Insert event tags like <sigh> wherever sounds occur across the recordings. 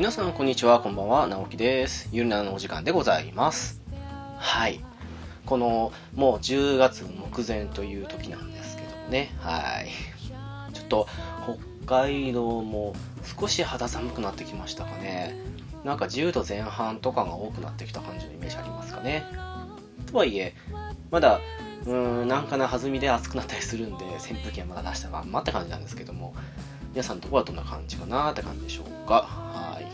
皆さんこんにちはこんばんは直樹です。ゆるなのお時間でございます。はい。このもう10月目前という時なんですけどもね。はい。ちょっと北海道も少し肌寒くなってきましたかね。なんか10度前半とかが多くなってきた感じのイメージありますかね。とはいえまだうーんなんかな弾みで暑くなったりするんで扇風機はまだ出したまんまって感じなんですけども。皆さんのところはどんな感じかなって感じでしょうか。はい。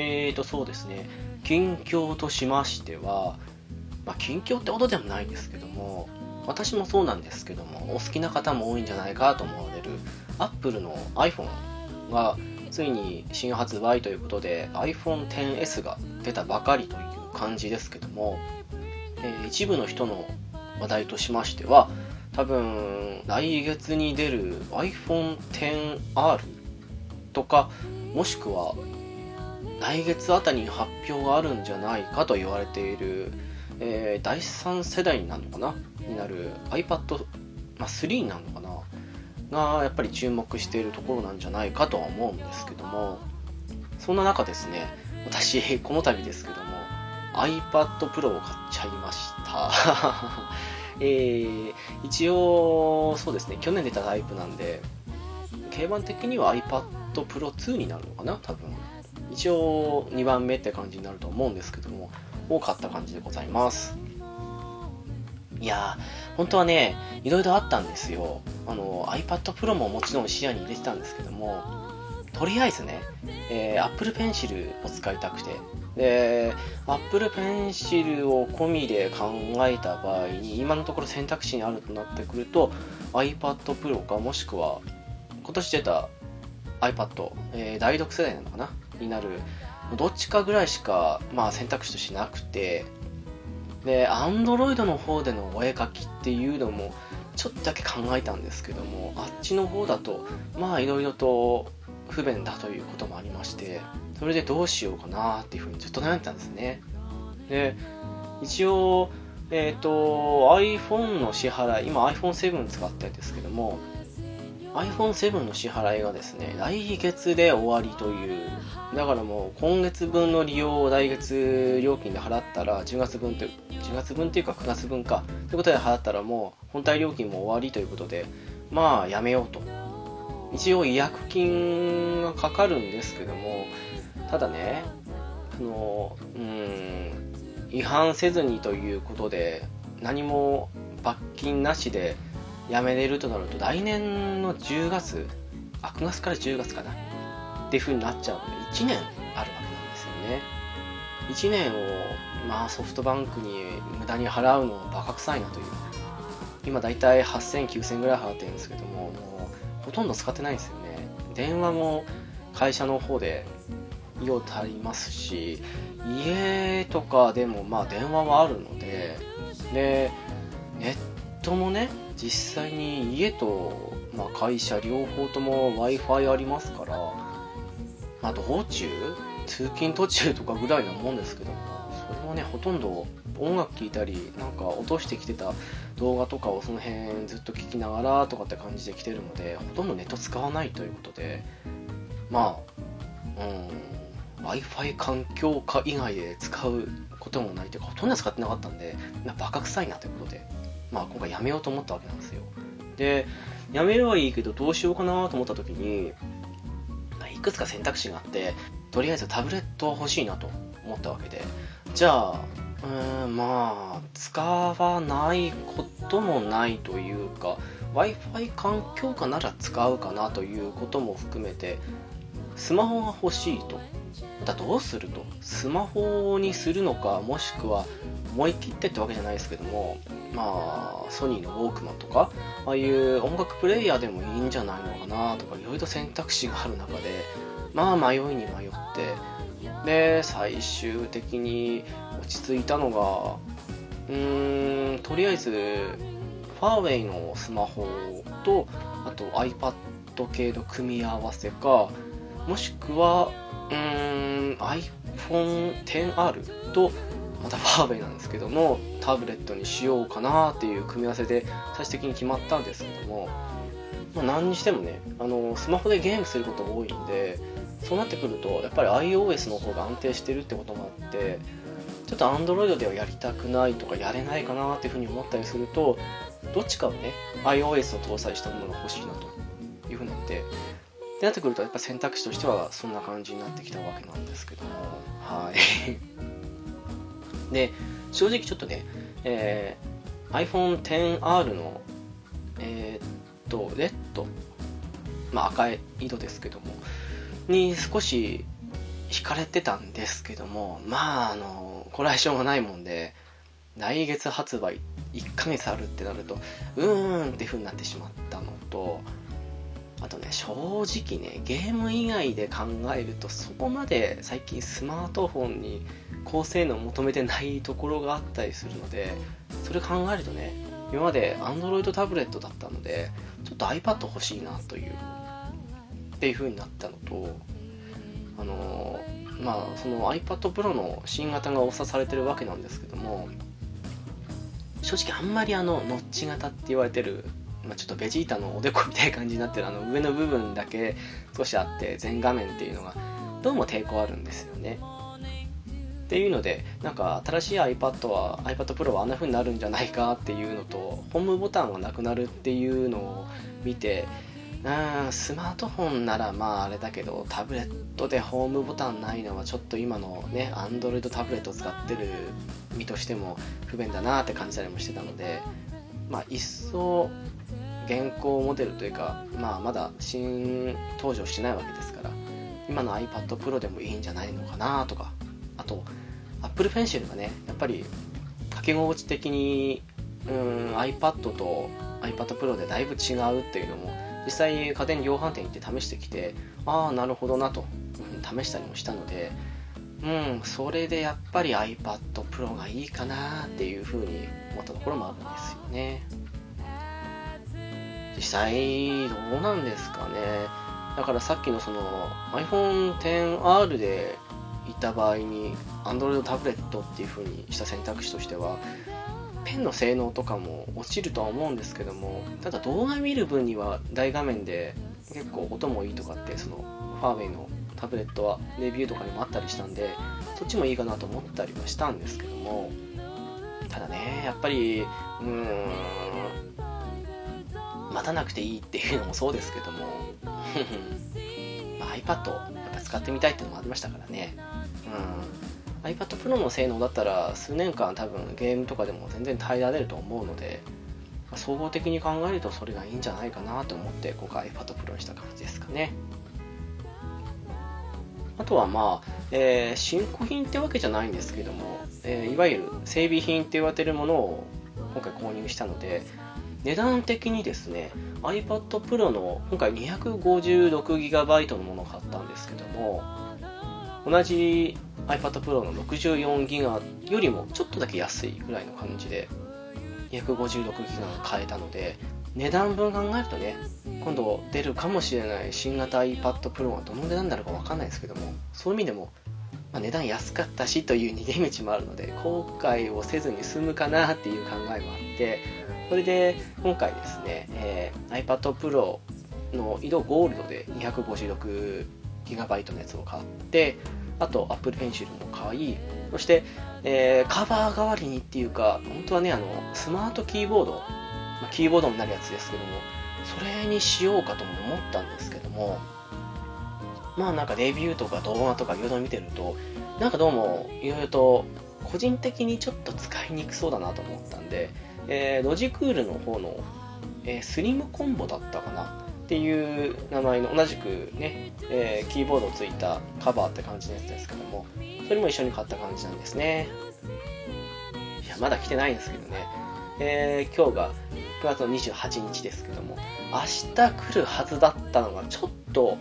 えーとそうですね。近況としましてはまあ近況ってほどでもないんですけども私もそうなんですけどもお好きな方も多いんじゃないかと思われる Apple の iPhone がついに新発売ということで iPhone XS が出たばかりという感じですけども、えー一部の人の話題としましては多分来月に出る iPhone XR とかもしくは来月あたりに発表があるんじゃないかと言われている、えー第3世代になるのかな？になる iPad、まあ、3になるのかな？がやっぱり注目しているところなんじゃないかとは思うんですけどもそんな中ですね私この度ですけども iPad Pro を買っちゃいました。<laughs> えー一応そうですね去年出たタイプなんで定番的には iPad Pro 2になるのかな？多分。一応2番目って感じになると思うんですけども多かった感じでございます。いやー本当はねいろいろあったんですよ。あの iPad Pro ももちろん視野に入れてたんですけどもとりあえずね、えー Apple Pencil を使いたくて。で Apple Pencil を込みで考えた場合に今のところ選択肢にあるとなってくると iPad Pro かもしくは今年出た iPad、えー第6世代なのかな？になる。どっちかぐらいしか、まあ、選択肢としてなくて。で Android の方でのお絵描きっていうのもちょっとだけ考えたんですけどもあっちの方だとまあいろいろと不便だということもありましてそれでどうしようかなっていうふうにずっと悩んでたんですね。で一応えっ、と iPhone の支払い今 iPhone7 使ってるんですけども iPhone7 の支払いがですね来月で終わりという。だからもう今月分の利用を来月料金で払ったら10月分って10月分っていうか9月分か。ということで払ったらもう本体料金も終わりということでまあやめようと。一応違約金がかかるんですけどもただねあのうん違反せずにということで何も罰金なしでやめれるとなると来年の10月あ9月から10月かな？っていう風になっちゃうので1年あるわけなんですよね。1年をまあソフトバンクに無駄に払うのバカ臭いなという。今だいたい8000、9000ぐらい払ってるんですけどももうほとんど使ってないんですよね。電話も会社の方で用足りますし家とかでもまあ電話はあるのででネットもね実際に家と、まあ、会社両方とも w i f i ありますから、まあ、道中通勤途中とかぐらいなもんですけどもそれもねほとんど音楽聴いたりなんか落としてきてた動画とかをその辺ずっと聞きながらとかって感じで来てるのでほとんどネット使わないということでまあうん w i f i 環境下以外で使うこともないというかほとんど使ってなかったんでまあバカ臭いなということで。まあ今回やめようと思ったわけなんですよ。でやめればいいけどどうしようかなと思った時にいくつか選択肢があってとりあえずタブレットは欲しいなと思ったわけで。じゃあうんまあ使わないこともないというか w i f i 環境下なら使うかなということも含めてスマホが欲しいと。だどうすると？スマホにするのかもしくは思い切ってってわけじゃないですけどもまあソニーのウォークマンとかああいう音楽プレイヤーでもいいんじゃないのかなとかいろいろ選択肢がある中でまあ迷いに迷ってで最終的に落ち着いたのがうーんとりあえずファーウェイのスマホとあと iPad 系の組み合わせかもしくはうーん iPhone XR とまたファーウェイなんですけどもタブレットにしようかなっていう組み合わせで最終的に決まったんですけども、まあ、何にしてもねあのスマホでゲームすることが多いんでそうなってくるとやっぱり iOS の方が安定してるってこともあってちょっと Android ではやりたくないとかやれないかなっていうふうに思ったりするとどっちかをね iOS を搭載したものが欲しいなというふうになってってなってくるとやっぱ選択肢としてはそんな感じになってきたわけなんですけども。はい。<laughs> で正直ちょっとね、えー、iPhone XR のえー、っとレッドまあ赤い色ですけどもに少し惹かれてたんですけどもまああのこれはしょうがないもんで来月発売1ヶ月あるってなるとうーんって風になってしまったのとあとね正直ねゲーム以外で考えるとそこまで最近スマートフォンに高性能を求めてないところがあったりするのでそれ考えるとね今まで Android タブレットだったのでちょっと iPad 欲しいなというっていう風になったのとあのまあその iPad Pro の新型がおさされてるわけなんですけども正直あんまりあのノッチ型って言われてる、まあ、ちょっとベジータのおでこみたいな感じになってるあの上の部分だけ少しあって全画面っていうのがどうも抵抗あるんですよね。っていうのでなんか新しい iPad は iPad Pro はあんな風になるんじゃないかっていうのとホームボタンがなくなるっていうのを見てうんスマートフォンならまああれだけどタブレットでホームボタンないのはちょっと今のね Android タブレットを使ってる身としても不便だなって感じたりもしてたのでまあ一層現行モデルというかまあまだ新登場してないわけですから今の iPad Pro でもいいんじゃないのかなとかあと Apple Pencil がねやっぱり書き心地的にうん iPad と iPad Pro でだいぶ違うっていうのも実際家電量販店行って試してきてああなるほどなと試したりもしたのでうんそれでやっぱり iPad Pro がいいかなっていうふうに思ったところもあるんですよね。実際どうなんですかね。だからさっきのその iPhone XR でいた場合に Android タブレットっていう風にした選択肢としてはペンの性能とかも落ちるとは思うんですけどもただ動画見る分には大画面で結構音もいいとかってそのファーウェイのタブレットはレビューとかにもあったりしたんでそっちもいいかなと思ったりはしたんですけどもただねやっぱりうーん待たなくていいっていうのもそうですけども。<laughs> まあ、iPad やっぱ使ってみたいっていうのもありましたからね。うん。iPad Pro の性能だったら数年間多分ゲームとかでも全然耐えられると思うので総合的に考えるとそれがいいんじゃないかなと思って今回 iPad Pro にした感じですかね。あとはまあ、えー、新古品ってわけじゃないんですけども、えー、いわゆる整備品って言われてるものを今回購入したので値段的にですね iPad Pro の今回 256GB のものを買ったんですけども同じ iPad Pro の 64GB よりもちょっとだけ安いぐらいの感じで 256GB が買えたので値段分考えるとね今度出るかもしれない新型 iPad Pro はどの値段になるか分かんないですけどもそういう意味でも、まあ、値段安かったしという逃げ道もあるので後悔をせずに済むかなっていう考えもあってそれで今回ですね、えー、iPad Pro の色ゴールドで 256GB のやつを買ってあと Apple Pencil も買いそして、えー、カバー代わりにっていうか本当はねあのスマートキーボード、ま、キーボードになるやつですけどもそれにしようかとも思ったんですけどもまあなんかレビューとか動画とかいろいろ見てるとなんかどうもいろいろと個人的にちょっと使いにくそうだなと思ったんで、えー、ロジクールの方の、えー、スリムコンボだったかな？っていう名前の同じくね、えー、キーボードついたカバーって感じのやつですけどもそれも一緒に買った感じなんですね。いやまだ来てないんですけどね、えー、今日が9月の28日ですけども明日来るはずだったのがちょっと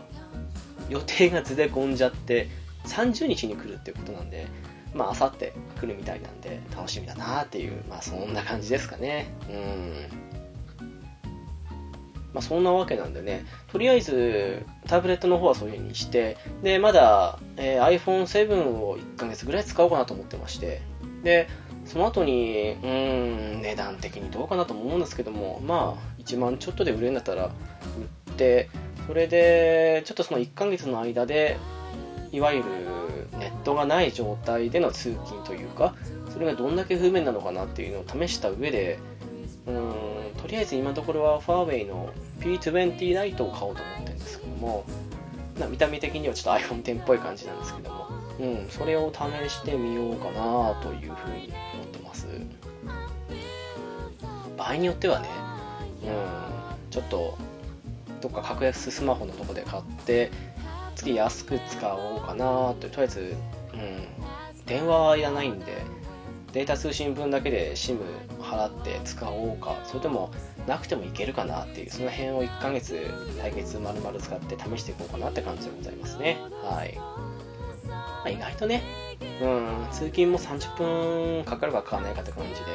予定がずれ込んじゃって30日に来るっていうことなんでまあ明後日来るみたいなんで楽しみだなっていうまあそんな感じですかね。うん。まあ、そんなわけなんでね、とりあえずタブレットの方はそういう風にして、で、まだ、えー、iPhone7 を1ヶ月ぐらい使おうかなと思ってまして、で、その後に、うん、値段的にどうかなと思うんですけども、まあ、1万ちょっとで売れるんだったら、売って、それで、ちょっとその1ヶ月の間で、いわゆるトがない状態での通勤というか、それがどんだけ不便なのかなっていうのを試した上で、うん、とりあえず今のところはファーウェイの P20 ライトを買おうと思ってるんですけども、見た目的にはちょっと iPhone X っぽい感じなんですけども、うん、それを試してみようかなというふうに思ってます。場合によってはね、うん、ちょっとどっか格安スマホのとこで買って次安く使おうかなととりあえず、うん、電話はいらないんでデータ通信分だけで SIM 払って使おうかそれともなくてもいけるかなっていうその辺を1ヶ月来月丸々使って試していこうかなって感じでございますね。はい、まあ、意外とねうん通勤も30分かかるかかかんないかって感じで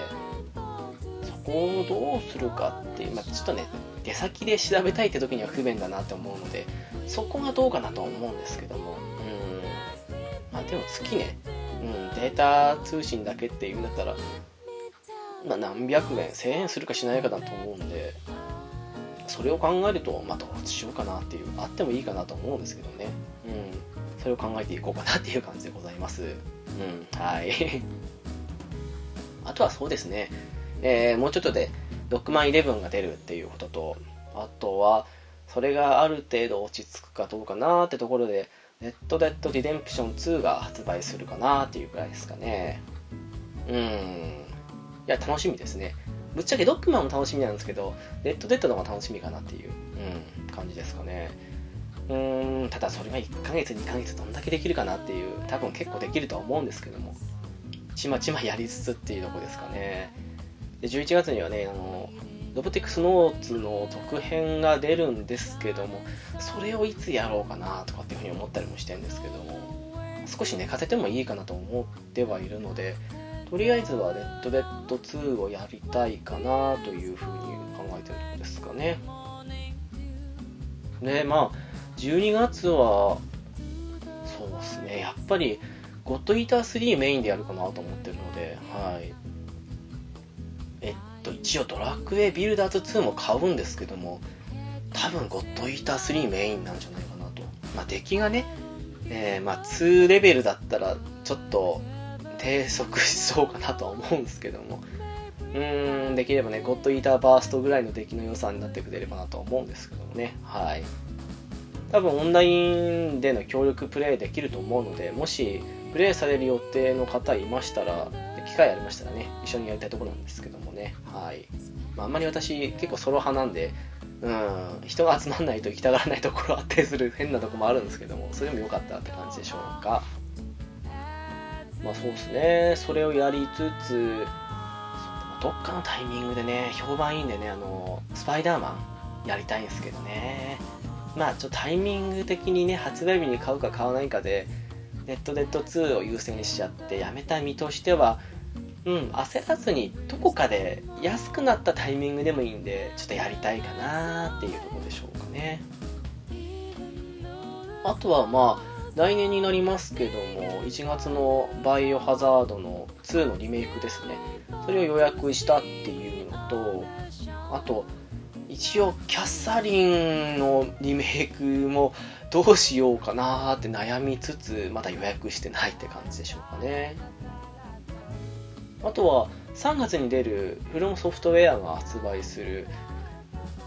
そこをどうするかっていう、まあ、ちょっとね出先で調べたいって時には不便だなって思うのでそこがどうかなと思うんですけどもあでも月ねうん、データ通信だけっていうんだったら、まあ、何百円、1000円するかしないかだと思うんで、それを考えると、まあ、どうしようかなっていう、あってもいいかなと思うんですけどね。うん。それを考えていこうかなっていう感じでございます。うん。はい。あとはそうですね。えー、もうちょっとで、ロックマン11が出るっていうことと、あとは、それがある程度落ち着くかどうかなってところで、レッド・デッド・リデンプション2が発売するかなっていうくらいですかね。うん。いや、楽しみですね。ぶっちゃけロックマンも楽しみなんですけど、レッド・デッドの方が楽しみかなっていう、うん、感じですかね。うーん、ただそれが1ヶ月、2ヶ月どんだけできるかなっていう、多分結構できるとは思うんですけども、ちまちまやりつつっていうとこですかね。で、11月にはね、あの、ロボティクスノーツの続編が出るんですけども、それをいつやろうかなとかっていうふうに思ったりもしてるんですけども、少し寝かせてもいいかなと思ってはいるので、とりあえずはレッドデッド2をやりたいかなというふうに考えてるとこですかね。で、まあ、12月は、そうですね、やっぱり、ゴッドイーター3メインでやるかなと思ってるので、はい。と、一応ドラクエビルダーズ2も買うんですけども、多分ゴッドイーター3メインなんじゃないかなと。まあ、出来がね、えー、まあ、2レベルだったら、ちょっと、低速しそうかなとは思うんですけども、うーん、できればね、ゴッドイーターバーストぐらいの出来の良さになってくれればなと思うんですけどもね、はい。多分オンラインでの協力プレイできると思うので、もしプレイされる予定の方いましたら、機会ありましたらね、一緒にやりたいところなんですけどもね。はい。まあ、あんまり私、結構ソロ派なんで、うん、人が集まんないと行きたがらないところあったりする変なとこもあるんですけども、それでも良かったって感じでしょうか。まあそうですね、それをやりつつ、どっかのタイミングでね、評判いいんでね、あの、スパイダーマンやりたいんですけどね。まあちょっとタイミング的にね、発売日に買うか買わないかで、ネットデッド2を優先しちゃってやめた身としてはうん、焦らずにどこかで安くなったタイミングでもいいんでちょっとやりたいかなっていうとこでしょうかね。あとはまあ来年になりますけども1月のバイオハザードの2のリメイクですね。それを予約したっていうのとあと一応キャサリンのリメイクもどうしようかなって悩みつつまだ予約してないって感じでしょうかね。あとは3月に出るフロムソフトウェアが発売する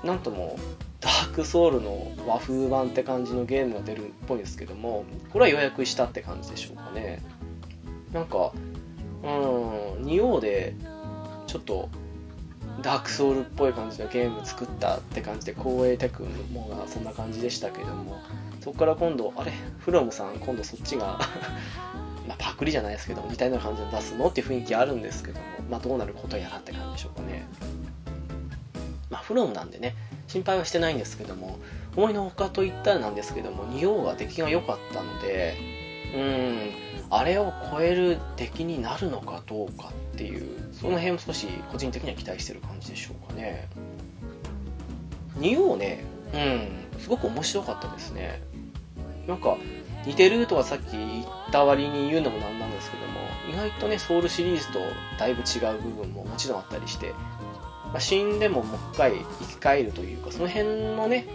なんともダークソウルの和風版って感じのゲームが出るっぽいですけどもこれは予約したって感じでしょうかね。なんかうん仁王でちょっとダークソウルっぽい感じのゲーム作ったって感じで光栄テクもがそんな感じでしたけどもそこから今度あれ？フロムさん今度そっちがまあ、パクリじゃないですけど似たような感じで出すのっていう雰囲気あるんですけども、まあ、どうなることやらって感じでしょうかね。まあ、フロムなんでね、心配はしてないんですけども、思いのほかといったらなんですけども、仁王は出来が良かったので、うん、あれを超える出来になるのかどうかっていう、その辺も少し個人的には期待してる感じでしょうかね。仁王ね、うん、すごく面白かったですね。なんか、似てるとはさっき言った割に言うのもなんなんですけども、意外とね、ソウルシリーズとだいぶ違う部分ももちろんあったりして、まあ、死んでももう一回生き返るというか、その辺のね、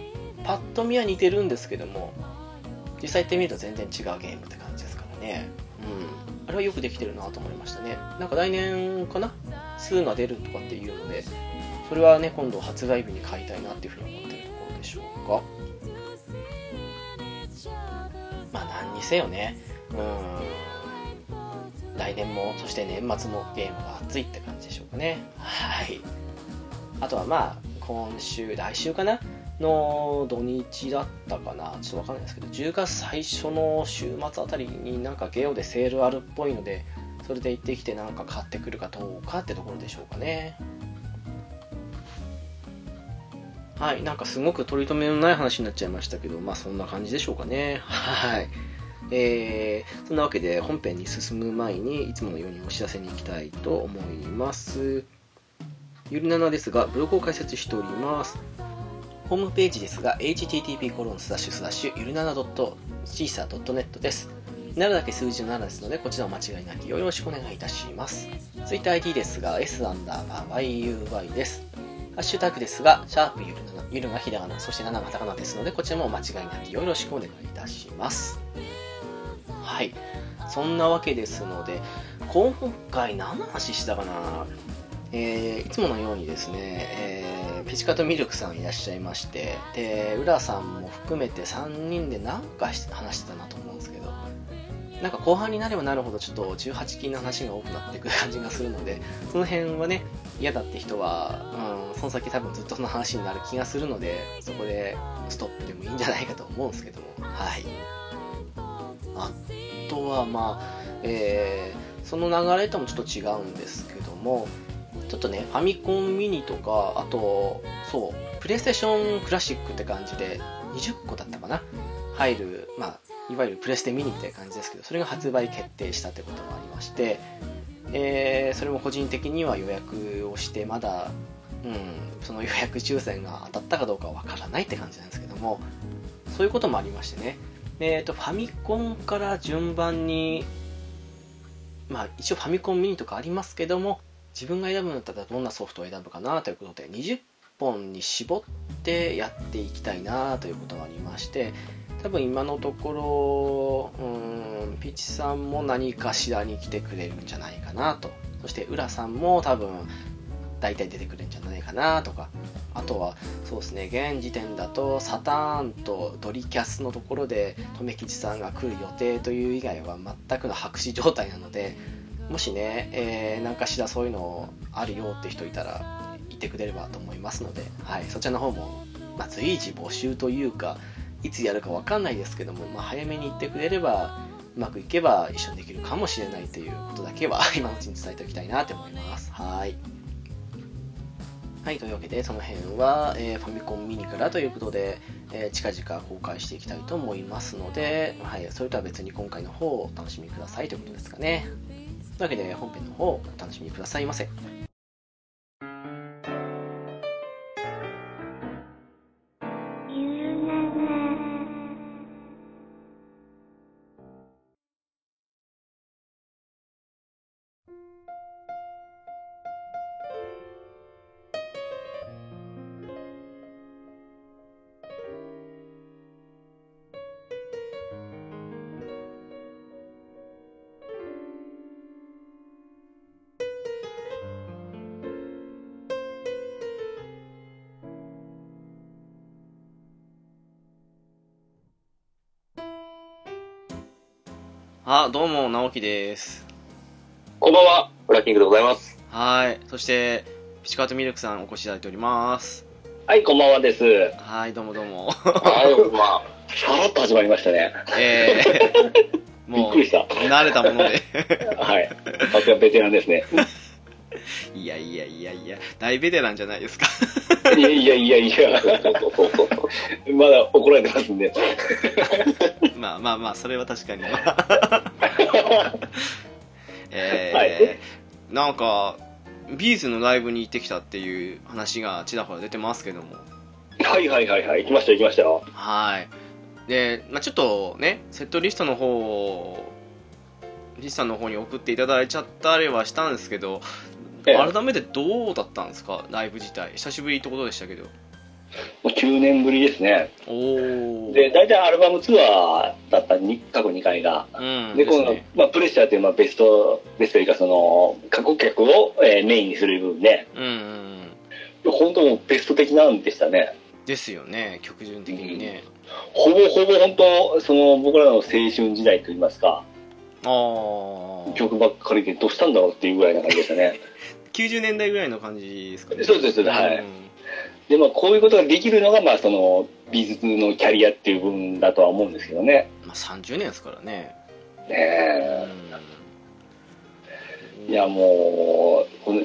パッと見は似てるんですけども実際やってみると全然違うゲームって感じですからね。うん。あれはよくできてるなと思いましたね。なんか来年かな？2が出るとかっていうのでそれはね今度発売日に買いたいなっていうふうに思ってるところでしょうか。まあ何にせよね。うん。来年もそして年末もゲームが熱いって感じでしょうかね。はい。あとはまあ今週来週かなの土日だったかな。ちょっとわかんないですけど10月最初の週末あたりになんかゲオでセールあるっぽいのでそれで行ってきてなんか買ってくるかどうかってところでしょうかね。はいなんかすごく取り留めのない話になっちゃいましたけどまあそんな感じでしょうかねはいえー、そんなわけで本編に進む前にいつものようにお知らせに行きたいと思いますゆりななですがブログを開設しておりますホームページですが、http コロンスラッシュスラッシュゆるなな .cisa.net です。なるだけ数字の7ですので、こちらも間違いなきよろしくお願いいたします。TwitterID ですが、s アンダーバー yuy です。ハッシュタグですが、シャープゆるな、ゆるがひらがな、そして7がカタカナですので、こちらも間違いなきよろしくお願いいたします。はい。そんなわけですので、今回何の話したかな？えー、いつものようにですね、えー、ピチカとミルクさんいらっしゃいまして、で、浦さんも含めて3人で何か話してたなと思うんですけど、なんか後半になればなるほどちょっと18金の話が多くなってくる感じがするので、その辺はね、嫌だって人は、うん、その先多分ずっとその話になる気がするので、そこでストップでもいいんじゃないかと思うんですけども、はい。あとはまあ、えー、その流れともちょっと違うんですけども、ちょっとね、ファミコンミニとか、あと、そう、プレイステーションクラシックって感じで、20個だったかな？入る、まあ、いわゆるプレステミニって感じですけど、それが発売決定したってこともありまして、えー、それも個人的には予約をして、まだ、うん、その予約抽選が当たったかどうかわからないって感じなんですけども、そういうこともありましてね、えーと、ファミコンから順番に、まあ、一応ファミコンミニとかありますけども、自分が選ぶんだったらどんなソフトを選ぶかなということで20本に絞ってやっていきたいなということがありまして多分今のところうーんピチさんも何かしらに来てくれるんじゃないかなと。そして浦さんも多分大体出てくるんじゃないかなとか。あとはそうですね現時点だとサターンとドリキャスのところで留吉さんが来る予定という以外は全くの白紙状態なのでもしね、えー、何かしらそういうのあるよって人いたら言ってくれればと思いますので、はい、そちらの方も、まあ、随時募集というかいつやるか分かんないですけども、まあ、早めに言ってくれればうまくいけば一緒にできるかもしれないということだけは <laughs> 今のうちに伝えておきたいなと思いますはいはい、というわけで、その辺は、えー、ファミコンミニからということで、えー、近々公開していきたいと思いますので、はい、それとは別に今回の方をお楽しみくださいということですかね。というわけで本編の方お楽しみくださいませ。あ、どうも、直樹です。こんばんは、フラキングでございます。はい。そして、ピチカートミルクさんお越しいただいております。はい、こんばんはです。はい、どうもどうも。はい、まあ、さらっと始まりましたね。ええー、<laughs> もう、びっくりした。慣れたもので。はい。さすがベテランですね。いやいやいやいや、大ベテランじゃないですか。いやいやいやいや、まだ怒られてますんで。<laughs> まあまあまあ、それは確かに。<laughs> えー、はい、なんか、ビーズのライブに行ってきたっていう話がちらほら出てますけども。はいはいはいはい、行きました行きましたよ。はい。で、まあ、ちょっとね、セットリストの方を、リスさんの方に送っていただいちゃったりはしたんですけど、改めてどうだったんですか？ライブ自体久しぶりってことでしたけど9年ぶりですね。で、大体アルバムツアーだったに過去2回が。うん。で、この、すねまあ、プレッシャーという、まあ、ベスト、ベストというか、その、過去曲を、えーメインにする部分で、うんうんうん。本当ベスト的なんでしたね。ですよね、曲順的にね。ほぼほぼ本当、その、僕らの青春時代といいますか、ああ。曲ばっかりでどうしたんだろうっていうぐらいな感じでしたね。<laughs> 90年代ぐらいの感じですかね。そうですそうですはいんで、まあ、こういうことができるのが、まあ、その、美術のキャリアっていう部分だとは思うんですけどね。まあ30年ですからね。うねえ。んいや、もう、この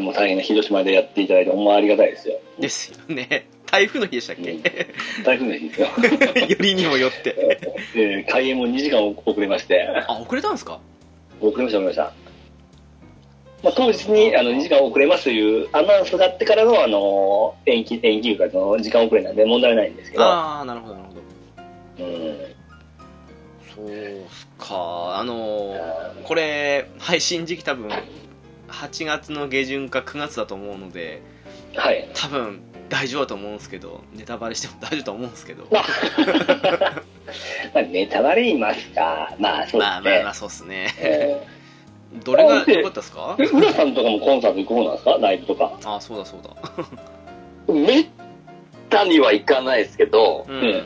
もう大変な広島でやっていただいて、ほんまありがたいですよ。ですよね。<laughs> 台風の日でしたっけ、うん台風の日ですよ。<laughs> よりにもよって。で <laughs> 開演も2時間遅れまして、あ、遅れたんですか？遅れました、遅れました。まあ、当日にあの2時間遅れますというアナウンスがあってからのあの延期、延期というかその時間遅れなんで問題ないんですけど、ああ、なるほど、なるほど。うん、そうっすか。あのーこれ、配信時期多分、8月の下旬か9月だと思うので、はい。多分大丈夫だと思うんですけど、ネタバレしても <laughs> 大丈夫だと思うんですけど。まあ、ネタバレ言いますか。まあ、そうですね。まあまあまあ、そうっすね。えどれが良かったですか？ーえ浦さんとかもコンサート行こうなんですか？ライブとか？あ、そうだそうだ。<laughs> めったには行かないですけど、うん。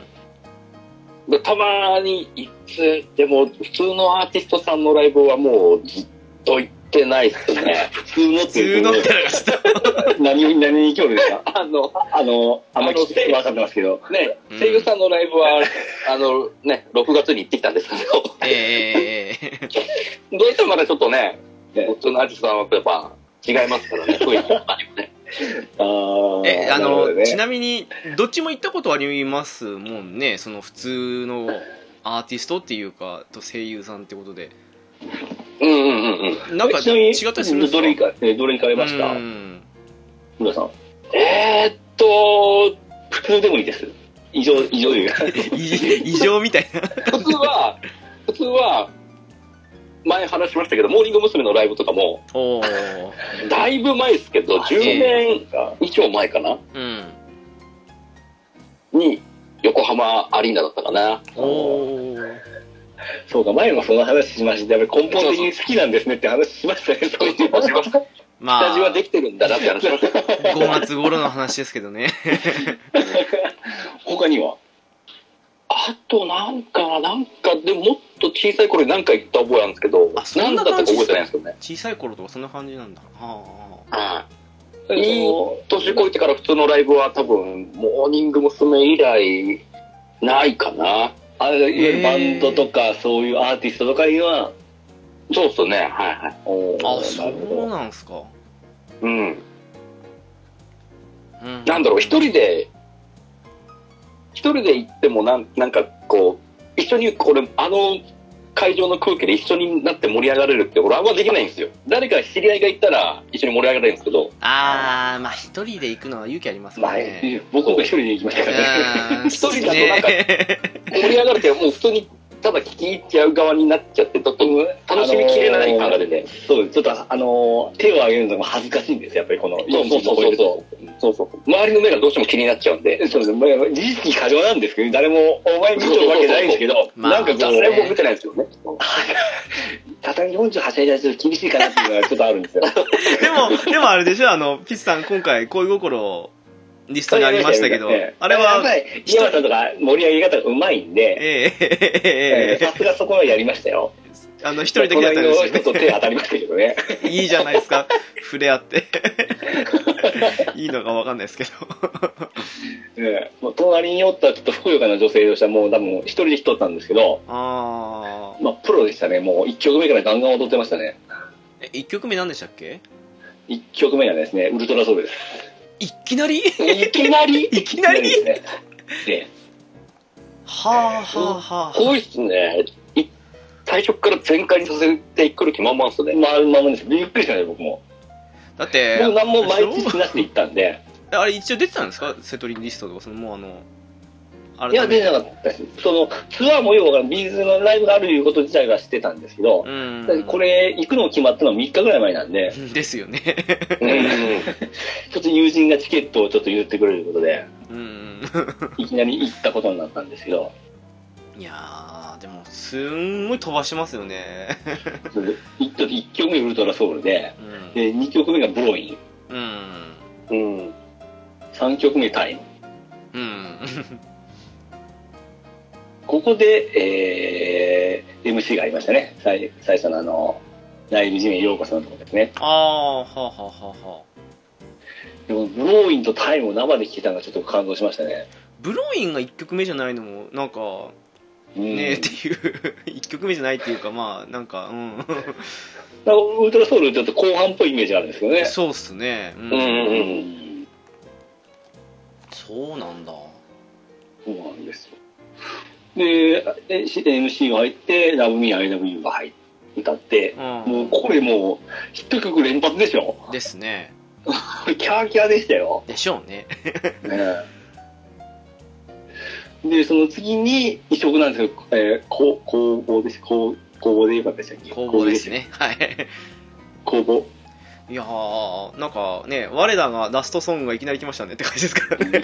でたまにいつでも普通のアーティストさんのライブはもうずっと行ってないっすね。普通のっ普ていうと通のって。何を、何に興味ですか？あの、あの、あんまりあの分かってますけど。ね、うん声優さんのライブは、あのね、6月に行ってきたんですけど、ええどうしてもまだちょっとね、ね普通のアーティストさんはやっぱ違いますからね、<laughs> 雰囲気ね。あーえ、あの、ねちなみに、どっちも行ったことありますもんね。その普通のアーティストっていうか、と声優さんってことで。うんうんうんうん。なんかちなみに違ったりするんですか？どれ行か、えどれ行かれました？うん浦さん。えーっと、普通でもいいです。異常、異常いう <laughs> 異常みたいな。普通は、普通は、前話しましたけど、モーニング娘。のライブとかも。だいぶ前ですけど、10年か。以上前かな？うん。に、横浜アリーナだったかな。おー。そうか、前もその話しました。やっぱり根本的に好きなんですねって話しましたね、そういうの。しました。まあスタジオは、できてるんだなって話しました。5月頃の話ですけどね。<laughs> 他にはあとなんか、なんか、でももっと小さい頃に何か言った覚えあるんですけど、あそなんんだったか覚えてないんですけどね。小さい頃とかそんな感じなんだ。はあ。はい。いい年越えてから普通のライブは多分、モーニング娘。以来、ないかな。あいわゆるバンドとか、そういうアーティストとかいうのは、そうっすね、はいはい。あ、そうなんすか。うん。うん。なんだろう、一人で、一人で行ってもなん、なんかこう、一緒に、これ、あの会場の空気で一緒になって盛り上がれるって、俺あんまできないんですよ。誰か知り合いが行ったら一緒に盛り上がれるんですけど、あー、まあ一人で行くのは勇気ありますもまあ僕も一人で行きましたからね。うん一人だとなんかね盛り上がるってもう普通にただ聞き入っちゃう側になっちゃって、ちょっと楽しみきれない感が出て。そうです。ちょっと、あのー、手を挙げるのが恥ずかしいんですよ、やっぱりこのそうそうそうそうそうそう。周りの目がどうしても気になっちゃうんで。そうです。まあ、自意識過剰なんですけど、誰もお前見てるわけじゃないんですけど、まあなんかこう、誰 <laughs> も見てないですよね。さすがに48歳だとちょっと厳しいかなっていうのがちょっとあるんですよ。<laughs> でも、でもあれでしょ、あの、ピッチさん今回恋心リストにありましたけど、あれやっは、ぱり、岩さんとか盛り上げ方がうまいんで、さすがそこはやりましたよ。あの、一人だけだったんですよ人と手当たりましたけどね。ね。いいじゃないですか。<laughs> 触れ合って。<laughs> いいのかわかんないですけど。えーもう隣におったちょっとふくよかな女性としてはもう多分一人で来とったんですけど、あー。まあプロでしたね。もう一曲目からガンガン踊ってましたね。え、一曲目何でしたっけ？一曲目がですね、ウルトラソウルです。いきなり？いきなり？<laughs> いきなり？ですね。で、はあはあはあ。多いっすね。い最初から全開にさせてくる気満々っすね。まあまあ。びっくりしたね、僕も。だって、僕何も毎あれでしなしで行ったんで、あれ一応出てたんですか？セトリリストとか、そのもうあの、あいや、出てなかったです。その、ツアーもよくわからん、ビーズのライブがあるいうこと自体は知ってたんですけど、うん。これ、行くの決まったのは3日ぐらい前なんで、ですよね。ちょっと友人がチケットをちょっと言ってくれることで、うん。いきなり行ったことになったんですけど、いやー、でも、すんごい飛ばしますよね。それで 1, 曲目ウルトラソウルで、うん。で2曲目がブロイン、うん。うん。3曲目タイム。うん。ここで、えー、MC がありましたね。最最初のあの、ライブ地面へようこそのところですね。あー、はあ、はあはあはあ。でも、ブローインとタイムを生で聴けたのがちょっと感動しましたね。ブローインが1曲目じゃないのも、なんか、うんねえっていう、<laughs> 1曲目じゃないっていうか、まあ、なんか、うん。なんかウルトラソウルちょっと後半っぽいイメージがあるんですけどね。そうっすね。う。うんうんうん。ん。そうなんだ。そうなんですよ。で、え MC が入って、ラブミー I love you が入って、歌って、うん。もうこれもう、ヒット曲連発でしょ。ですね。<laughs> キャーキャーでしたよ。でしょうね。で、その次に移植なんですけど、えー、工工房です。工工房でよかったでしたっけ工房です。ね。はい。工房。いやー、なんかね、我らがラストソングがいきなり来ましたねって感じですからね。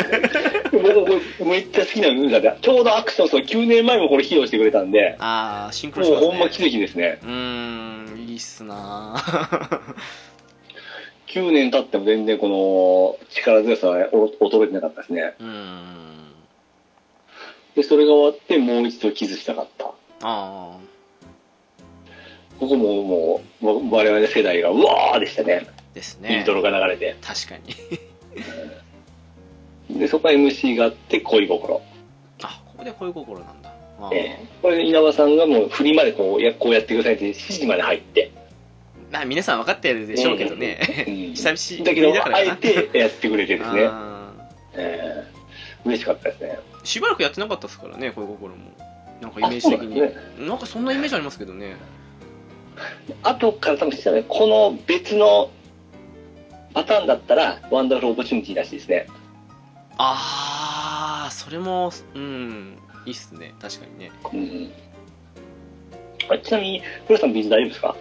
めっちゃ好きな歌で、ちょうどアクション、そう、9年前もこれ披露してくれたんで、あー、シンクロしますね。もうほんま奇跡ですね。うーん、いいっすなー9年経っても全然この力強さは衰えてなかったですね。うん。で、それが終わってもう一度キスしたかった。あここももう、わ我々世代がうわーでしたね。ー、ですねイント。ロが流れて。確かに。<laughs> で、そこから MC があって恋心。あ、ここで恋心なんだ。ええこれ稲葉さんがもう振りまでこうやこうやってくださいって指示まで入って。まあ皆さん分かってるでしょうけどね。うん <laughs> 久々だけど、だからかなあえてやってくれてですね。あええ嬉しかったですね。ーしばらくやってなかったですからね、恋心も。なんかイメージ的に。あそうなんですなんかそんなイメージありますけどね。後から多分したね、この別のパターンだったら、 Wonderful Opportunity らしいですね。あー、それも、うん、いいっすね。確かにね。うん。あちなみに、古田さん、 B'z 大丈夫ですか？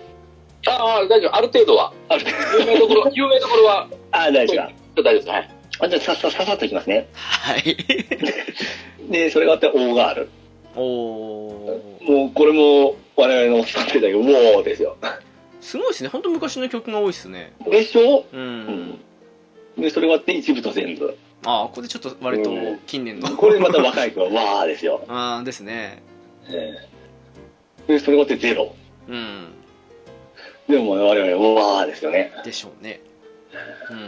ああ、大丈夫。ある程度は。ある有名どころ、<laughs> 有名どころは、あ、大丈夫か。大丈夫です。はい。あ、じゃあ、さ、さ、ささっといきますね。はい。<laughs> で、それがあって、 Oh! Girl。おー。もう、これも、我々のおっさん世代が、うおーですよ。すごいですね。本当昔の曲が多いっすね。でしょ？う。うんん。で、それがあって、一部と全部。あー、これちょっと割と近年の。これまた若い子は、わーですよ。<laughs> あーですね。ええで、それがあって、ゼロ。うん。でも、我々は、わーですよね。でしょうね。うんうん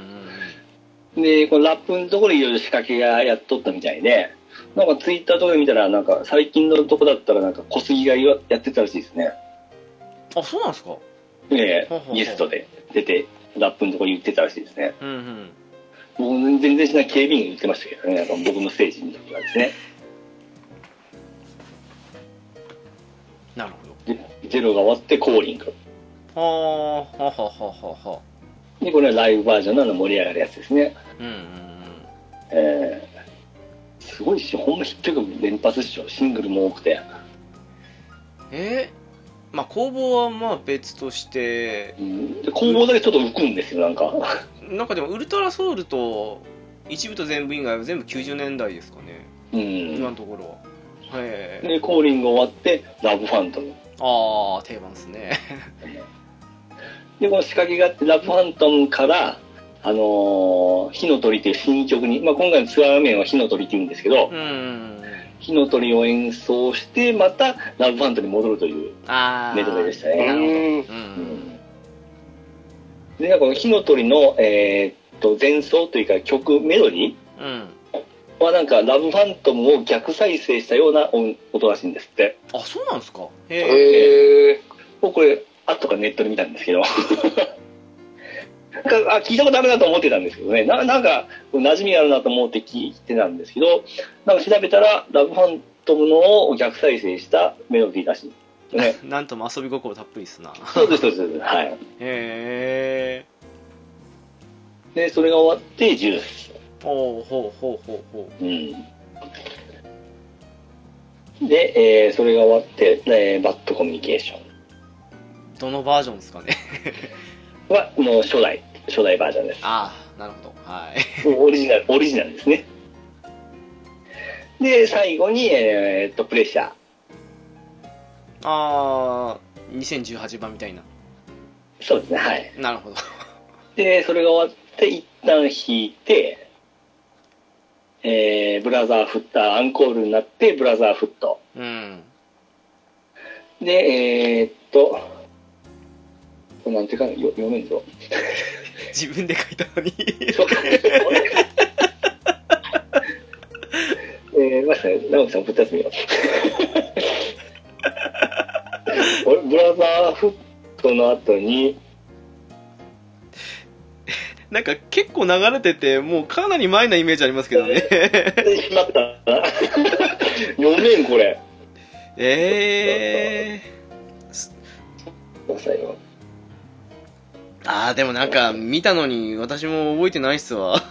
うん。で、このラップのところでいろいろ仕掛けがやっとったみたいで、なんかツイッターとかで見たら、なんか最近のとこだったらなんか小杉がやってたらしいですね。あ、そうなんですか？えほうほうほうゲストで出て、ラップのとこ言ってたらしいですね。うんうん。僕全然しない警備員が言ってましたけどね、なんか僕のステージの時はですね。なるほど。で、ゼロが終わってコーリング。はあ、はあはあはあ。で、これはライブバージョンの盛り上がるやつですね。うんうんうん。えー、すごいっしょ。ほんまヒット曲連発っしょ。シングルも多くて。え？ー、まあ工房はまあ別としてうん、で、工房だけちょっと浮くんですよ、なんか。<laughs> なんかでもウルトラソウルと一部と全部以外は全部90年代ですかね、う今ん。のところはへえで、コーリング終わって、ラブファントム。ああ定番ですね <laughs> で、この仕掛けがあって、ラブファントムから、あのー火の鳥っていう新曲に、まあ、今回のツアー面は火の鳥って言うんですけど、うん火の鳥を演奏して、またラブファントムに戻るという。ああメドレーでしたねなるほどうんうんで、なんかこの火の鳥の、えーっと、前奏というか曲、メロディうんーはなんかラブファントムを逆再生したような音音らしいんですって。あそうなんですかへえへえ。僕これ、後とかネットで見たんですけど。なんかあ聞いたことあるなと思ってたんですけどね。ななんか、馴染みあるなと思って聞いてたんですけど、なんか調べたら、ラブファントムのを逆再生したメロディーらしい。ね。<laughs> なんとも遊び心たっぷりっすなそうです、そうです。はい。へえで、それが終わって、ジュース。ほうほうほうほうほうん。で、えーそれが終わって、えーバッドコミュニケーショうどのバージョンですかねンは、もう初代、初代バージョンです。ああなるほどはいオリジナル、オリジナルですね。で、最後に、えーっと、プレッシャー。あー、2018番みたいな。そうですね、はい。なるほど。で、それが終わって、一旦弾いて、えー、ブラザーフッター、アンコールになって、ブラザーフット。うん。で、えーっと、これなんていうかな、よ読めんぞ。<laughs> 自分で書いたのに。<laughs> えー、ましたね、直樹さん、ぶったやつ見よう。<laughs> 俺、ブラザーフットの後に、なんか結構流れてて、もうかなり前なイメージありますけどね。でしまった。読めん、これ。えごめんなさいよー。あー、でもなんか見たのに私も覚えてないっすわ。<laughs>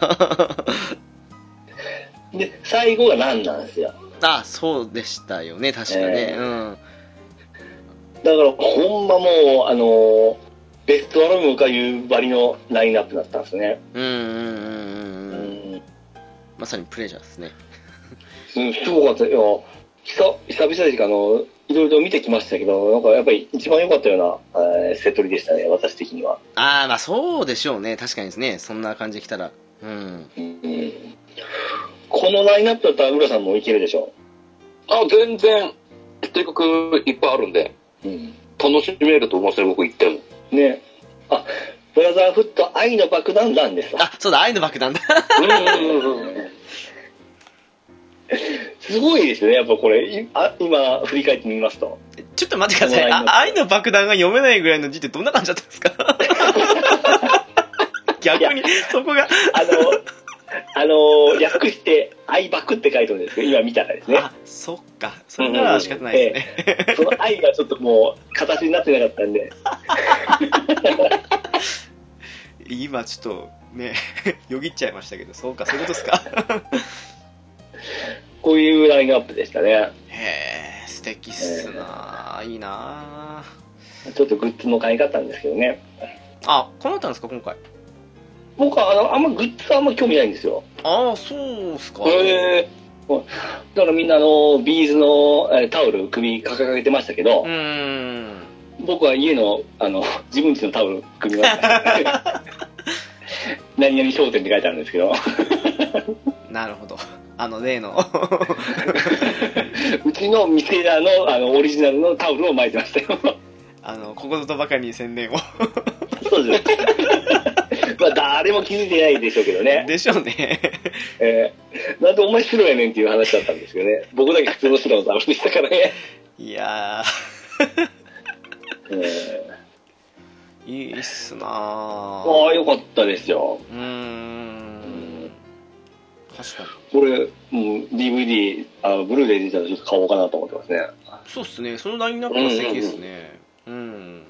で、最後が何なんですよ。あ、そうでしたよね、確かね。えうん。だから、ほんまもう、あのーベストアルバムかいうばりのラインナップだったんですね。うんうんうんうんううん。ん。まさにプレジャーですね。うん、すごかったよ。久久々ですか、あの、いろいろと見てきましたけど、なんかやっぱり一番良かったような、えー、セットリでしたね、私的には。あー、まあそうでしょうね。確かにですね。そんな感じで来たら。うん。うん。このラインナップだったら、浦さんもいけるでしょあ、全然、知ってる曲いっぱいあるんで、う。うん。楽しめると思いますね、僕行っても。ね。あ、ブラザーフット愛の爆弾弾ですわ。あ、そうだ、愛の爆弾だ。うんうんうんうん。すごいですね、やっぱこれ。いあ今、振り返ってみますと。ちょっと待ってください。あ愛の爆弾が読めないぐらいの字ってどんな感じだったんですか？<laughs> 逆に、そこが。あの、あの、略して、愛爆って書いてるんですけど、今見たらですね。あ、そっか。それなら仕方ないですね。その愛がちょっともう、形になってなかったんで。<laughs> 今ちょっとね、<laughs> よぎっちゃいましたけど、そうか、そういうことですか。こういうラインナップでしたね。へえ、素敵っすな、いいなちょっとグッズも買い買ったんですけどね。あ、こうなったんですか、今回？僕はあの、あんまグッズはあんま興味ないんですよ。ああ、そうっすか。へえだからみんなあの、ビーズのえータオル首掲げてましたけどう、ーん。僕は家の、あの、<laughs> 自分家のタオル組みました。<laughs> 何々商店って書いてあるんですけど、なるほど。あの例の。<laughs> うちの店らの、あの、オリジナルのタオルを巻いてましたよ。あの、ここぞとばかりに宣伝を。そうです。まあ、誰も気づいてないでしょうけどね。でしょうね。えー、なんでお前白やねんっていう話だったんですけどね。僕だけ普通の白のタオルでしたからね。いやえー、いいっすな。ああ、よかったですよ。うーん。確かに。これ、もう DVD、あのブルーレイ出たらちょっと買おうかなと思ってますね。そうっすね。そのラインナップは素敵ですね。うん。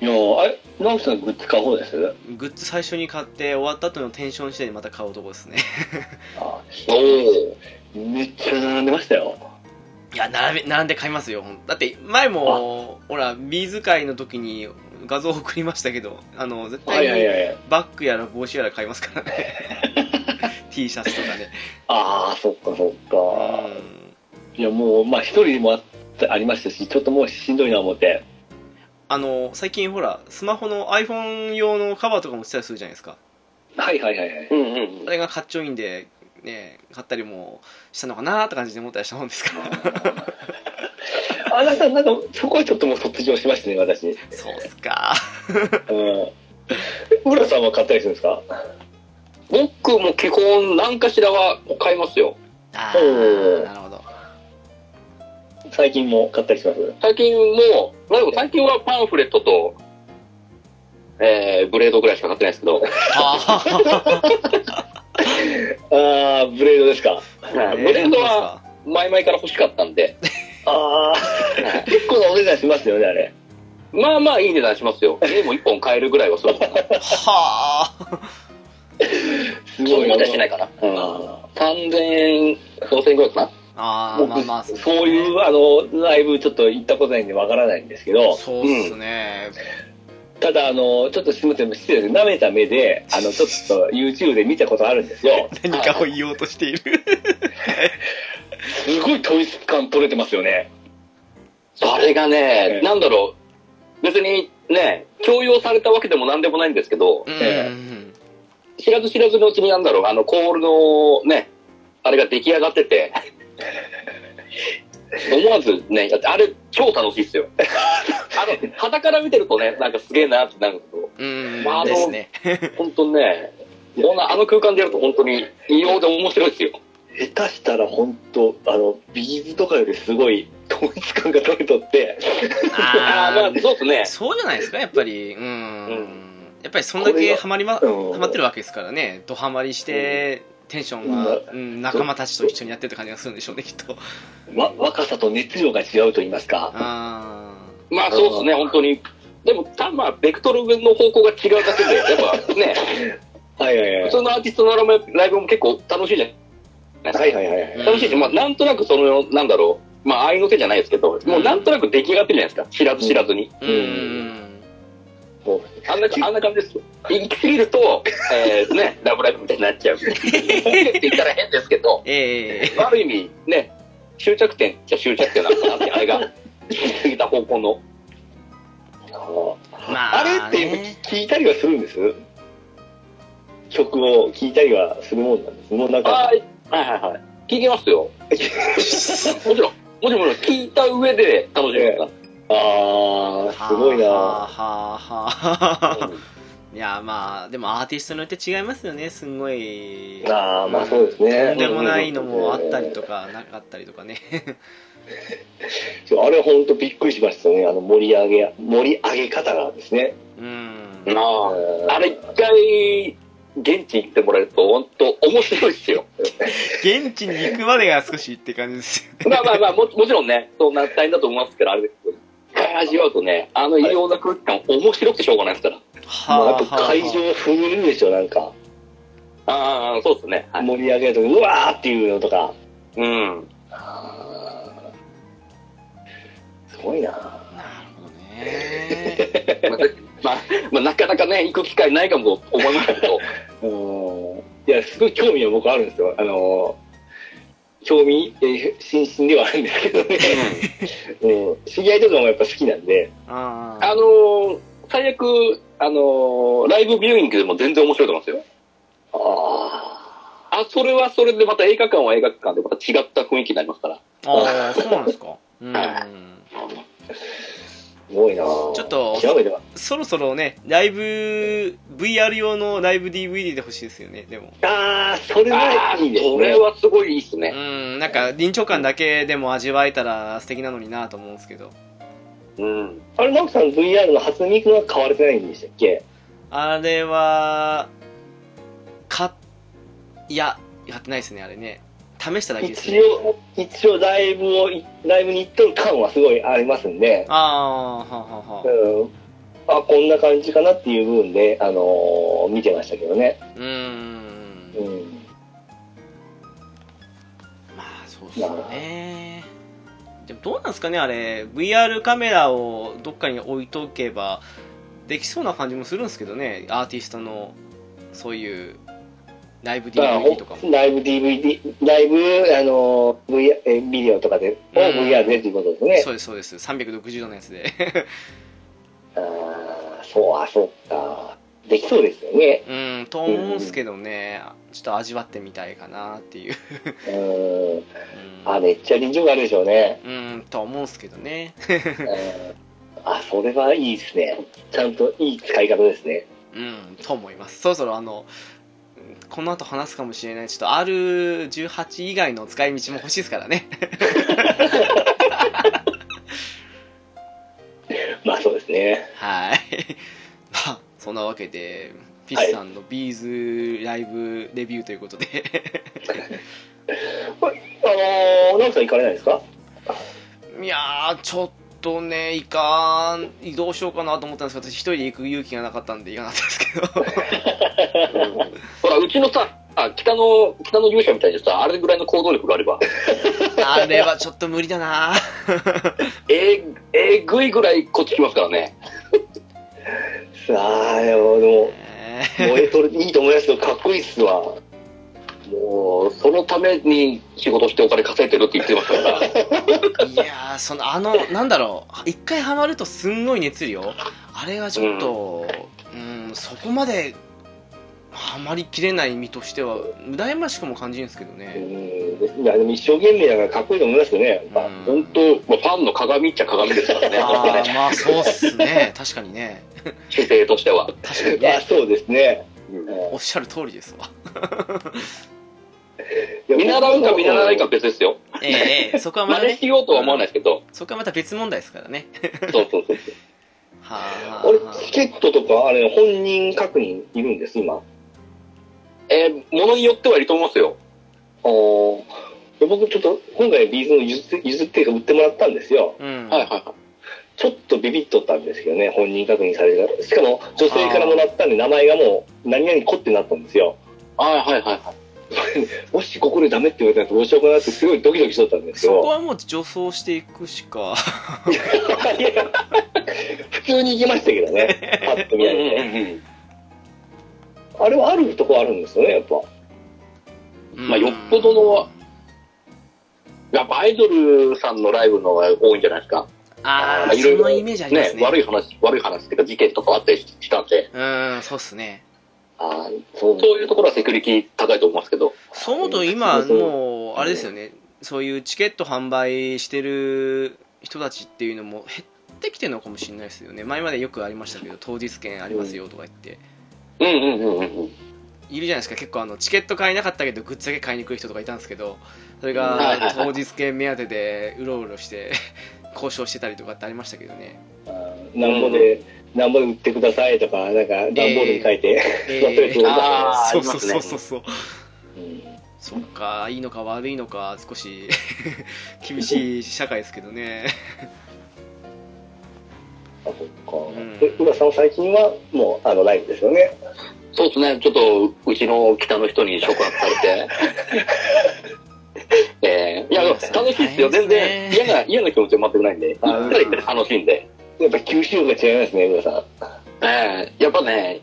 いやー、あれ、直樹さんグッズ買う方です？グッズ最初に買って終わった後のテンション次第でまた買うとこですね。<laughs> あおめっちゃ並んでましたよ。いや、並べ、並んで買いますよ。だって、前も、ほら、ビーズ会の時に画像送りましたけど、あの、絶はいはい対に。バッグやら帽子やら買いますからね。<laughs> T シャツとかね。ああ、そっかそっうか。ん。いや、もう、まあ一人でもあったありましたし、ちょっともうしんどいな思って。あの、最近ほら、スマホの iPhone 用のカバーとかもしてたりするじゃないですか。はいはいはいはい。うんうんあれがかっちょいいんで、ね、買ったりもしたのかなーって感じで思ったりしたもんですから。あ、なんか、なんか、そこはちょっともう卒業しましたね、私。そうっすか。うん。浦さんは買ったりするんですか？僕も基本何かしらは買いますよ。あおー、ーなるほど。最近も買ったりします？最近も、まあでも最近はパンフレットと、えー、ブレードぐらいしか買ってないですけど、<laughs> あああ、ブレードですか？ーブレードは、前々から欲しかったんで、ああ、結構なお値段しますよね、あれ。まあまあいい値段しますよ。家も1本買えるぐらいはする。はあ。すごいまではしないかな。うん。あ3000円、4000円かな。あー、僕まあまあ、そういう、あの、ライブちょっと行ったことないんでわからないんですけど、そうっすね。ただ、あの、ちょっとすみません、失礼です。舐めた目で、あの、ちょっと YouTube で見たことあるんですよ。<laughs> 何かを言おうとしている。<laughs> すごい統一感取れてますよね。それがねえ、なんだろう、別にね、強要されたわけでもなんでもないんですけど、うんえ知らず知らずのうちになんだろう、あの、コールのね、あれが出来上がってて、<laughs> 思わずね、だってあれ超楽しいっすよ。<laughs> あの、肌から見てるとね、なんかすげえなってなるんですけど、うん。まああのですね。<laughs> 本当ね、こんなあの空間でやると本当に異様で面白いですよ。下手したら本当あの、ビーズとかよりすごい統一感が取れとって、ああ、まあそうですね。そうじゃないですか、やっぱり。うん。んやっぱりそんだけハマりま、うんハマってるわけですからね。ドハマりして、テンションが、うん、仲間たちと一緒にやってるって感じがするんでしょうね、きっと。わ、若さと熱量が違うと言いますか。あまあそうですね、本当に。でも、たまあ、ベクトルの方向が違うだけで、やっぱ <laughs> ね、はいはいはい普。通のアーティストのライブもライブも結構楽しいじゃないですか。はいはいはいはい。楽しいし、まあ、なんとなくその、なんだろう、まあ、愛の手じゃないですけど、もうなんとなく出来上がってるじゃないですか。知らず知らずに。ーうん。あんな、あんな感じですよ。行き過ぎると、えー、ね、<laughs> ラブライブみたいになっちゃう。って言ったら変ですけど、<laughs> ええある意味、ね、終着点じゃ終着点なのかなって、<laughs> あれが、行き過ぎた方向の。まあ、あれってね聞いたりはするんです？曲を聞いたりはするもんなんです。もうなんか、はい、はいはいはい。聞きますよ。もちろん、もちろん、もちろん聞いた上で楽しみますかあー、すごいなはあはあ。いや、まあ、でもアーティストによって違いますよね、すんごい。あー、まあそうですね。とんでもないのもあったりとか、なかったりとかね。あれ本当びっくりしましたね。あの盛り上げ、盛り上げ方がですね。うん。まあ、あれ一回、現地行ってもらえると、本当面白いですよ。現地に行くまでが少しって感じですよ。まあまあまあも、もちろんね、そんな大変だと思いますけど、あれですけど、味わうとね、あの異様な空気感、面白くてしょうがないですから。はっぱ会場震えるでしょ、なんか。ああ、そうですね。はい。盛り上げるとき、うわーっていうのとか。うん。すごいななるほどね。<laughs> まあ、まあ、まあ、なかなかね、行く機会ないかもと思いますけど、<laughs> うん。いや、すごい興味は僕あるんですよ。あの、興味、えー心身ではあるんですけどね。うん。知り合いとかもやっぱ好きなんで。ああのー、最悪、あのー、ライブビューイングでも全然面白いと思いますよ。ああ、それはそれでまた映画館は映画館でまた違った雰囲気になりますから。ああ、そうなんですか。うん。ー、すごいなちょっとそろそろね、ライブ、VR 用のライブ DVD で欲しいですよね、でも。あー、それああ、はいいですね。これはすごいいいっすうね。ん、なんか臨場感だけでも味わえたら素敵なのになと思うんですけど。うん。あれ、直樹さん VR の初ミクは買われてないんでしたっけ？あれは、か、いや、やってないですね、あれね。試しただけですね。一応、一応ライブを、ライブに行っとる感はすごいありますんで、ああ、はあはあはあ。うん。あ、こんな感じかなっていう部分で、あのー見てましたけどね。うーん。うん。まあ、そうっすよね。でもどうなんですかね、あれ。VR カメラをどっかに置いとけば、できそうな感じもするんですけどね、アーティストの、そういう、ライブまあ DVD とかも。ライブ DVD、ライブ、あのー VR、えビデオとかで、をうん VR でっていうことですね。そうです、そうです。360度のやつで。<laughs> ああ、そう、あ、そうか。できそうですよね。うん、と思うんすけどね、ちょっと味わってみたいかなっていう。うん。うんあ、めっちゃ臨場があるでしょうね。うん、と思うんすけどね。うんあ、それはいいですね。ちゃんといい使い方ですね。うん、と思います。そろそろあの、この後話すかもしれない、ちょっと R18 以外の使い道も欲しいですからね。<laughs> まあそうですね。はい。まあ、そんなわけで、ピッチさんのビーズライブレビューということで。<laughs> あのー、直樹さん行かれないですか？いやー、ちょっとね、いかん、移動しようかなと思ったんですけど、私一人で行く勇気がなかったんで行かなかったですけど。ほら、うちのさ、あ北の、北の勇者みたいにさ、あれぐらいの行動力があれば、あれはちょっと無理だなえー、えぐいぐらいこっち来ますからね。さあ、でも、でもえ燃えとる、いいと思いますよ。かっこいいっすわ。もう、そのために仕事してお金稼いでるって言ってましたから。ー <laughs> いやーそのあのなんだろう一回ハマるとすんごい熱量あれがちょっとうんそこまでハマりきれない身としては羨ましくも感じるんですけどうねん。いや、でも一生懸命だからかっこいいと思いますよね。やっぱうん本当、まあ、ファンの鏡っちゃ鏡ですからね。ああまあそうっすね確かにね姿勢としては。あ、確かにねそうですね。うんおっしゃる通りですわ見習うか見習わないかは別ですよ。ええええ <laughs> そこはまたね真似しようとは思わないですけど。そこはまた別問題ですからね <laughs> そうそうそう。はあ俺はあ、チケットとか、あれ、本人確認いるんです、今？えー、ものによってはいると思いますよ。あーで僕ちょっと、今回ビーズの譲って、譲っていうか売ってもらったんですよ。うんはいはいはい。ちょっとビビっとったんですけどね、本人確認されるしかも、女性からもらったんで、名前がもう、何々子ってなったんですよ。はいはいはいはい。<laughs> もしここでダメって言われたらどうしようかなって、すごいドキドキしとったんですよ。そこはもう女装していくしかいや普通に行きましたけどね、パッと見られて。うんあれはあるとこあるんですよね、やっぱ。まあ、よっぽどの、やっぱアイドルさんのライブの方が多いんじゃないですか。ああまあいろいろそのイメージありますね悪い話、悪い話っていうか事件とかあったりしたんで、うんそうっすねああ、そう。そういうところはセキュリティ高いと思いますけど。そう思うと今もうあれですよね。そういうチケット販売してる人たちっていうのも減ってきてるのかもしれないですよね。前までよくありましたけど当日券ありますよとか言って。うんうんうんうん。いるじゃないですか。結構あのチケット買えなかったけどグッズだけ買いに来る人とかいたんですけどそれが当日券目当てでうろうろして <laughs> 交渉してたりとかってありましたけどね。なんぼで、なんぼで売ってくださいとか、なんか、段ボールに書いて、えそういうー、あーそうそうそうそうそう。うん。そっかいいのか悪いのか少し <laughs> 厳しい社会ですけどね。<laughs> あ、そっか。ん。で、浦さんは最近は、もう、あの、ライブですよね？そうですね、ちょっと、うちの北の人に触発されて。<laughs> えー、いや、楽しいですよ。全然、嫌な、嫌な気持ちは全くないんで、あ行ったら行ったら楽しいんで。やっぱ吸収力が違いますね、浦さん。えー、やっぱね、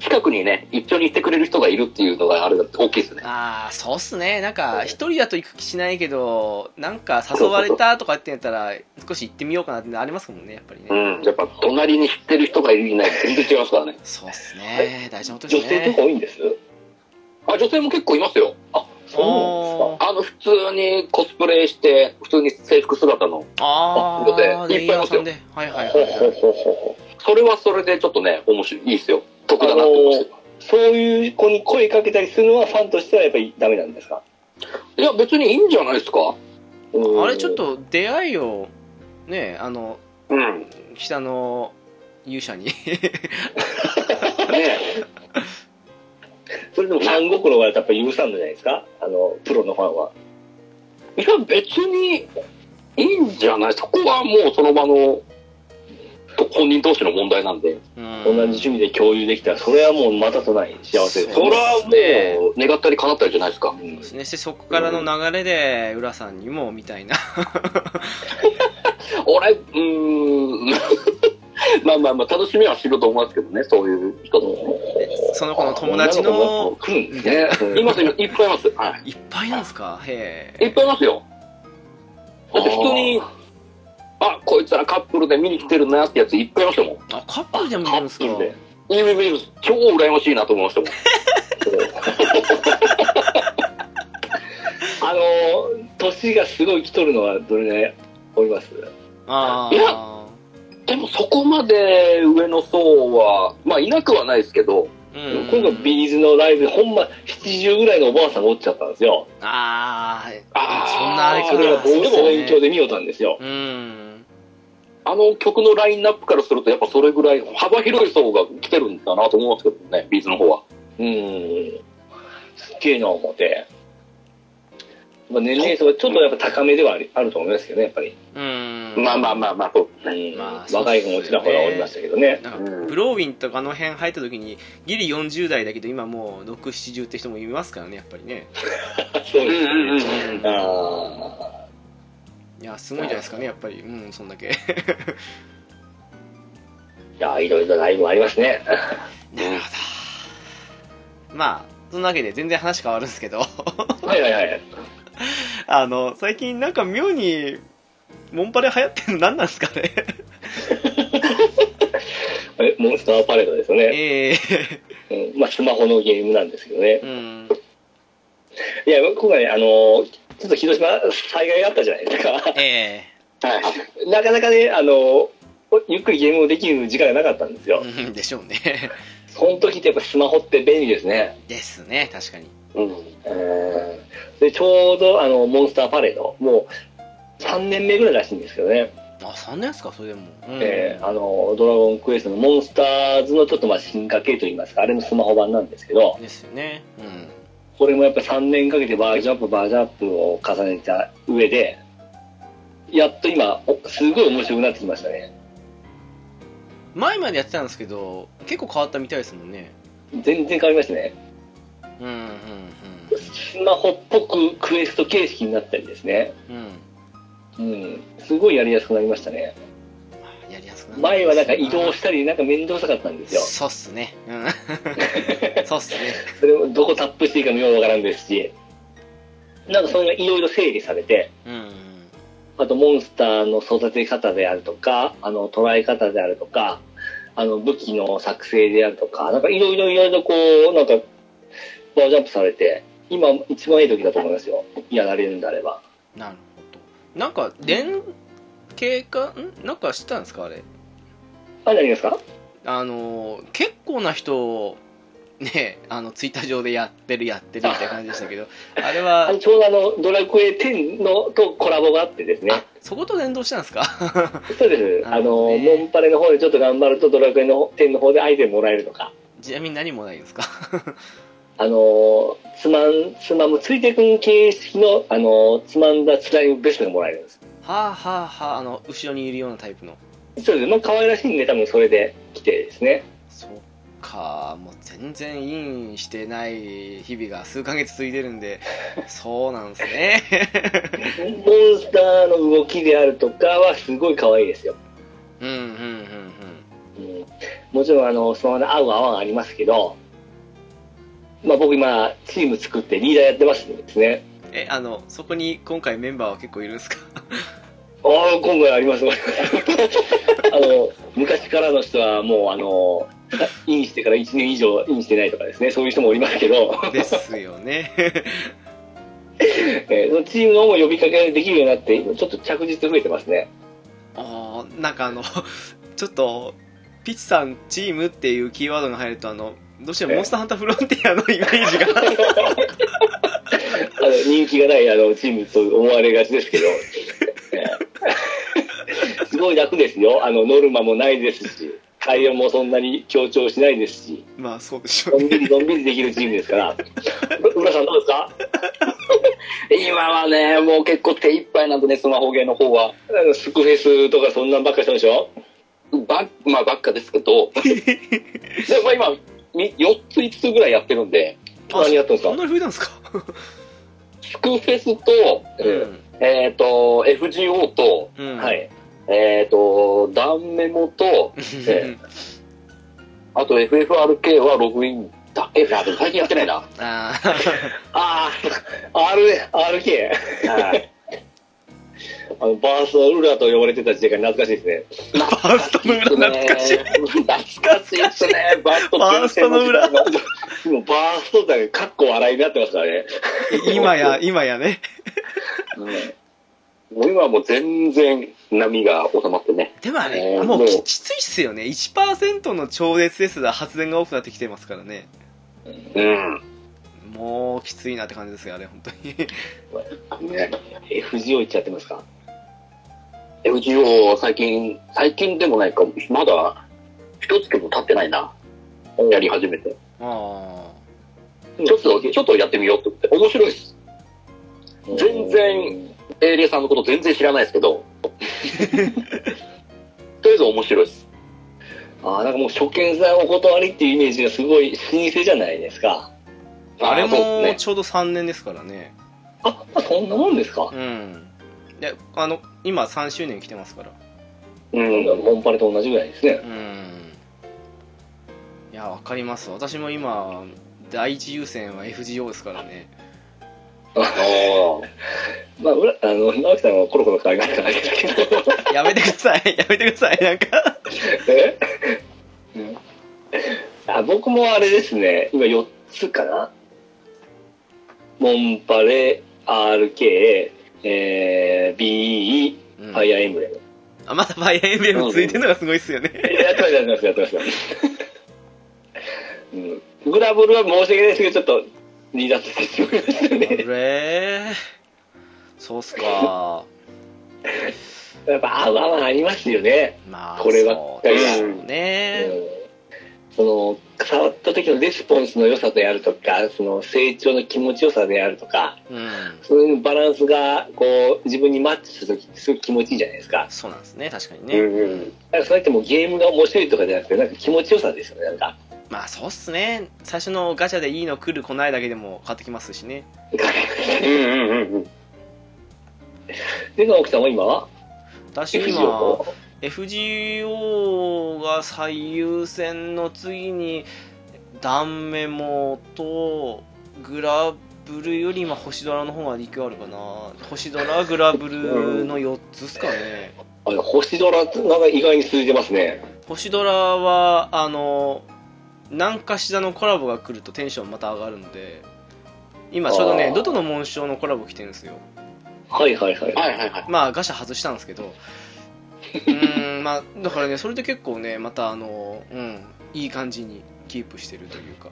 近くにね、一緒に行ってくれる人がいるっていうのがあれだって大きいですね。ああそうっすねなんか一人だと行く気しないけどなんか誘われたとかって言ったら少し行ってみようかなってありますもんねやっぱりね、うん、やっぱ隣に知ってる人がいるいない全然違いますからね。そうっすね大事なことです女性とねか多いんです？あ、女性も結構いますよ。そうなんですか？あの、普通にコスプレして、普通に制服姿の、あ女性あレイヤーさんで。はいはいはいはい。ほうほうそれはそれでちょっとね、面白い、いいですよ。得だなって思います。よ。そういう子に声かけたりするのはファンとしてはやっぱりダメなんですか？いや、別にいいんじゃないですか。あれちょっと出会いをねあのうん。北の勇者に。<laughs> ね <laughs> それでもファン心がやっぱ許さんのじゃないですか？あのプロのファンは。いや、別にいいんじゃない。そこはもうその場のと本人同士の問題なんで。うん。同じ趣味で共有できたらそれはもうまたとない幸せですそれはねもう、願ったり叶ったりじゃないですか。うん。ですね、でそこからの流れで浦さんにもみたいな。<laughs> 俺、うーん。<laughs> まあまあまあ、楽しみはしろと思いますけどね、そういう人も。その子の友達の来るんですねね、<laughs> います、いますいっぱいいます。はいっぱいなんですか？へい。いっぱいいますよ。だって普通に、あ、こいつらカップルで見に来てるなってやついっぱいいましたもん。えあカップルでもいるんですか？カップルでいやいやいや超羨ましいなと思いましたもん。<laughs> あの年がすごい来とるのはどれぐらいおります？あいやあでもそこまで上の層は、まあいなくはないですけど、うん。今回 B'z のライブでほんま70ぐらいのおばあさんがおっちゃったんですよ。あー。あー。そんなあれかそれが望そう遠鏡でで見よったんですようん。あの曲のラインナップからするとやっぱそれぐらい幅広い層が来てるんだなと思いますけどね、 B'z の方は。うん。すっげえな思って。まあ年齢層がちょっとやっぱ高めではあると思いますけどねやっぱり、うんまあまあまあまあ、そうですね。うんまあ若い子もちらほらおりましたけどねなんかうんブローウィンとかあの辺入った時にギリ40代だけど今もう670って人もいますからねやっぱりねそうですうんうん。あいやすごいんじゃないですかねやっぱりうんそんだけいや、いろいろライブありますね。なるほど。まあ、そんなわけで全然話変わるんですけど、はいはいはい。<laughs> あの、最近なんか妙に、モンパレ流行ってるの何なんですかね？<laughs> えモンスターパレードですよね。ええうん、まあ、スマホのゲームなんですけどね。うん。いや、今回、あの、ちょっと広島災害があったじゃないですか。えはいはい。なかなかね、あの、ゆっくりゲームをできる時間がなかったんですよ。えうんでしょうね。その時ってやっぱスマホって便利ですね。ですね、確かに。うん。うんで、ちょうどあの、モンスターパレード、もう3年目ぐらいらしいんですけどね。あ、3年ですか、それでも。うんえーあの、ドラゴンクエストのモンスターズのちょっとまあ進化系といいますか、あれのスマホ版なんですけど、ですよね。うん。これもやっぱ3年かけてバージョンアップ、バージョンアップを重ねた上で、やっと今、おすごい面白くなってきましたね。前までやってたんですけど、結構変わったみたいですもんね。全然変わりましたね。うん、うん、スマホっぽくクエスト形式になったりですね。うん。うん。うん。すごいやりやすくなりましたね。やりやすくなる前はなんか移動したり、なんか面倒くさかったんですよ。そうっすね。うん。<laughs> そうっすね。それをどこタップしていいかもようわからんですし、なんかそれがいろいろ整理されて、うん。あとモンスターの育て方であるとか、あの捉え方であるとか、あの武器の作成であるとか、なんかいろいろいろいろこう、なんかバージョンアップされて、今一番いい時だと思いますよ。やられるんであれば。なるほど。なんか、連携か、ん？なんか知ったんですか、あれ？あ、何ですか？あのー、結構な人、ね、あの、ツイッター上でやってる、やってるみたいな感じでしたけど、<laughs> あれあはの、ちょうどあの、ドラクエ10のとコラボがあってですね。あ、そこと連動したんですか？<laughs> そうです。あの、ねモンパレの方でちょっと頑張るとドラクエの10の方でアイテムもらえるとか。ちなみに何もないんですか？あの、つまん、つまむ、ついてくん形式の、あの、つまんだスライムベストがもらえるんです。はあはあはあ、あの、後ろにいるようなタイプの。そうです。まあ、可愛らしいんで、多分それで来てですね。そっか、もう全然インしてない日々が数ヶ月続いてるんで、<laughs> そうなんですね。<laughs> モンスターの動きであるとかはすごい可愛いですよ。うん、うん、うん、うん、もちろん、あの、そのまま合う合わんありますけど、まあ僕今、チーム作ってリーダーやってますんでですね。うん。え、あの、そこに今回メンバーは結構いるんですか？ああ、今回あります。<laughs> あの、昔からの人はもう、あの、インしてから1年以上インしてないとかですね、そういう人もおりますけど、ですよね。<laughs> えーそのチームのも呼びかけできるようになって、今ちょっと着実増えてますね。あーなんかあの、ちょっと、ピッチさんチームっていうキーワードが入ると、あの、どうしてもモンスターハンターフロンティアのイメージが。あの人気がないあのチームと思われがちですけど、え <laughs> ーすごい楽ですよ。あの、ノルマもないですし、会話もそんなに強調しないですし、まあそうでしょうね。のんびりのんびりできるチームですから。う浦さんどうですか？<laughs> 今はね、もう結構手一杯なんでね、スマホゲーの方は。スクフェスとかそんなんばっかりしたでしょ？ば、まあばっかですけど、<laughs> でも今、み4つ5つぐらいやってるんで、何やったんですかそんなに増えたんですか？スクフェスと、うん。えっ、と、FGO と、うん。は。い。えっ、と、ダンメモと、えあと FFRK はログインだけ。最近やってないな。<laughs> あああ、R、RK。はい。あの、バーストウラと呼ばれてた時代が懐かしいですね。バーストの裏懐かしい。<laughs> 懐かしいですね。バーストバーストの裏でもバーストってかっこ笑いになってますからね。今や、今やね。もう今はもう全然波が収まってね。でもあれ、えーもうききついっすよね。1%の超熱ですら発電が多くなってきてますからね。うん。もうきついなって感じですよ、あれ、本当に。ね、FGO 行っちゃってますか？FGO 最近、最近でもないか、まだ一月も経ってないな。やり始めて。あちょっと、ちょっとやってみようって言って。面白いです。全然。エイリアさんのこと全然知らないですけど。<laughs> とりあえず面白いです。ああ、なんかもう初見さんお断りっていうイメージがすごい老舗じゃないですか。あ。あれもちょうど3年ですからね。あ、あそんなもんですか？うん。で、あの、今3周年来てますから。うん。モンパレと同じぐらいですね。うん。いやわかります私も今第一優先は FGO ですからねあまあ、うらあの、直樹さんはコロコロ変えないからですけど。やめてください <laughs> やめてくださいなんかえ？うんあ僕もあれですね、今4つかな？モンパレ、RK、えー、BE、うん。ファイアーエンブレム。あまだファイアーエンブレムついてるのがすごいっすよね。やってます、やってます、やってます。うん、グラブルは申し訳ないですけど、ちょっと離脱してしまいましたあね。れそうっすか。<laughs> やっぱ合う合わんありますよね。まあこれは。そうね、うんその、触った時のレスポンスの良さであるとか、その成長の気持ちよさであるとか、うんそういうバランスが、こう、自分にマッチした時ってすごく気持ちいいじゃないですか。そうなんですね確かにうね、んうん。だからそれってもうゲームが面白いとかじゃなくて、なんか気持ちよさですよね、なんか。まあそうっすね最初のガチャでいいの来る来ないだけでも変わってきますしねうんうんうんうん。で、直樹さんは今は？私今 FGO が最優先の次にダンメモとグラブルより今星ドラの方が勢いあるかな星ドラグラブルの4つっすかねあの星ドラってなんか意外に続いてますね。星ドラはあの何かしらのコラボが来るとテンションまた上がるので今ちょうどねドトの紋章のコラボ来てるんですよはいはいはい。はいはいはい。まあガシャ外したんですけどうーんまあだからねそれで結構ねまたあのうんいい感じにキープしてるというか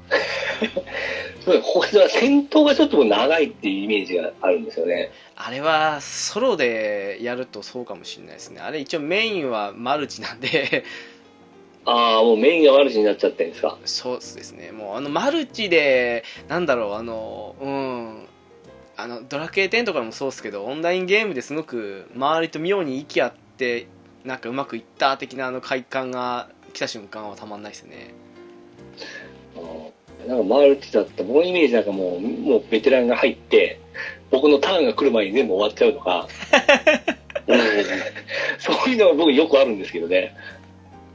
<laughs> そう戦闘がちょっと長いっていうイメージがあるんですよね。あれはソロでやるとそうかもしれないですねあれ一応メインはマルチなんでああ、もうメインが悪しになっちゃってるんですか？そうですねもうあのマルチでなんだろうあのうんあのドラクエ10とかもそうですけどオンラインゲームですごく周りと妙に息合ってなんかうまくいった的なあの快感が来た瞬間はたまんないですねうんなんかマルチだった、僕のイメージなんかもう、もうベテランが入って、僕のターンが来る前に全部終わっちゃうとか、う <laughs> んそういうのが僕よくあるんですけどね。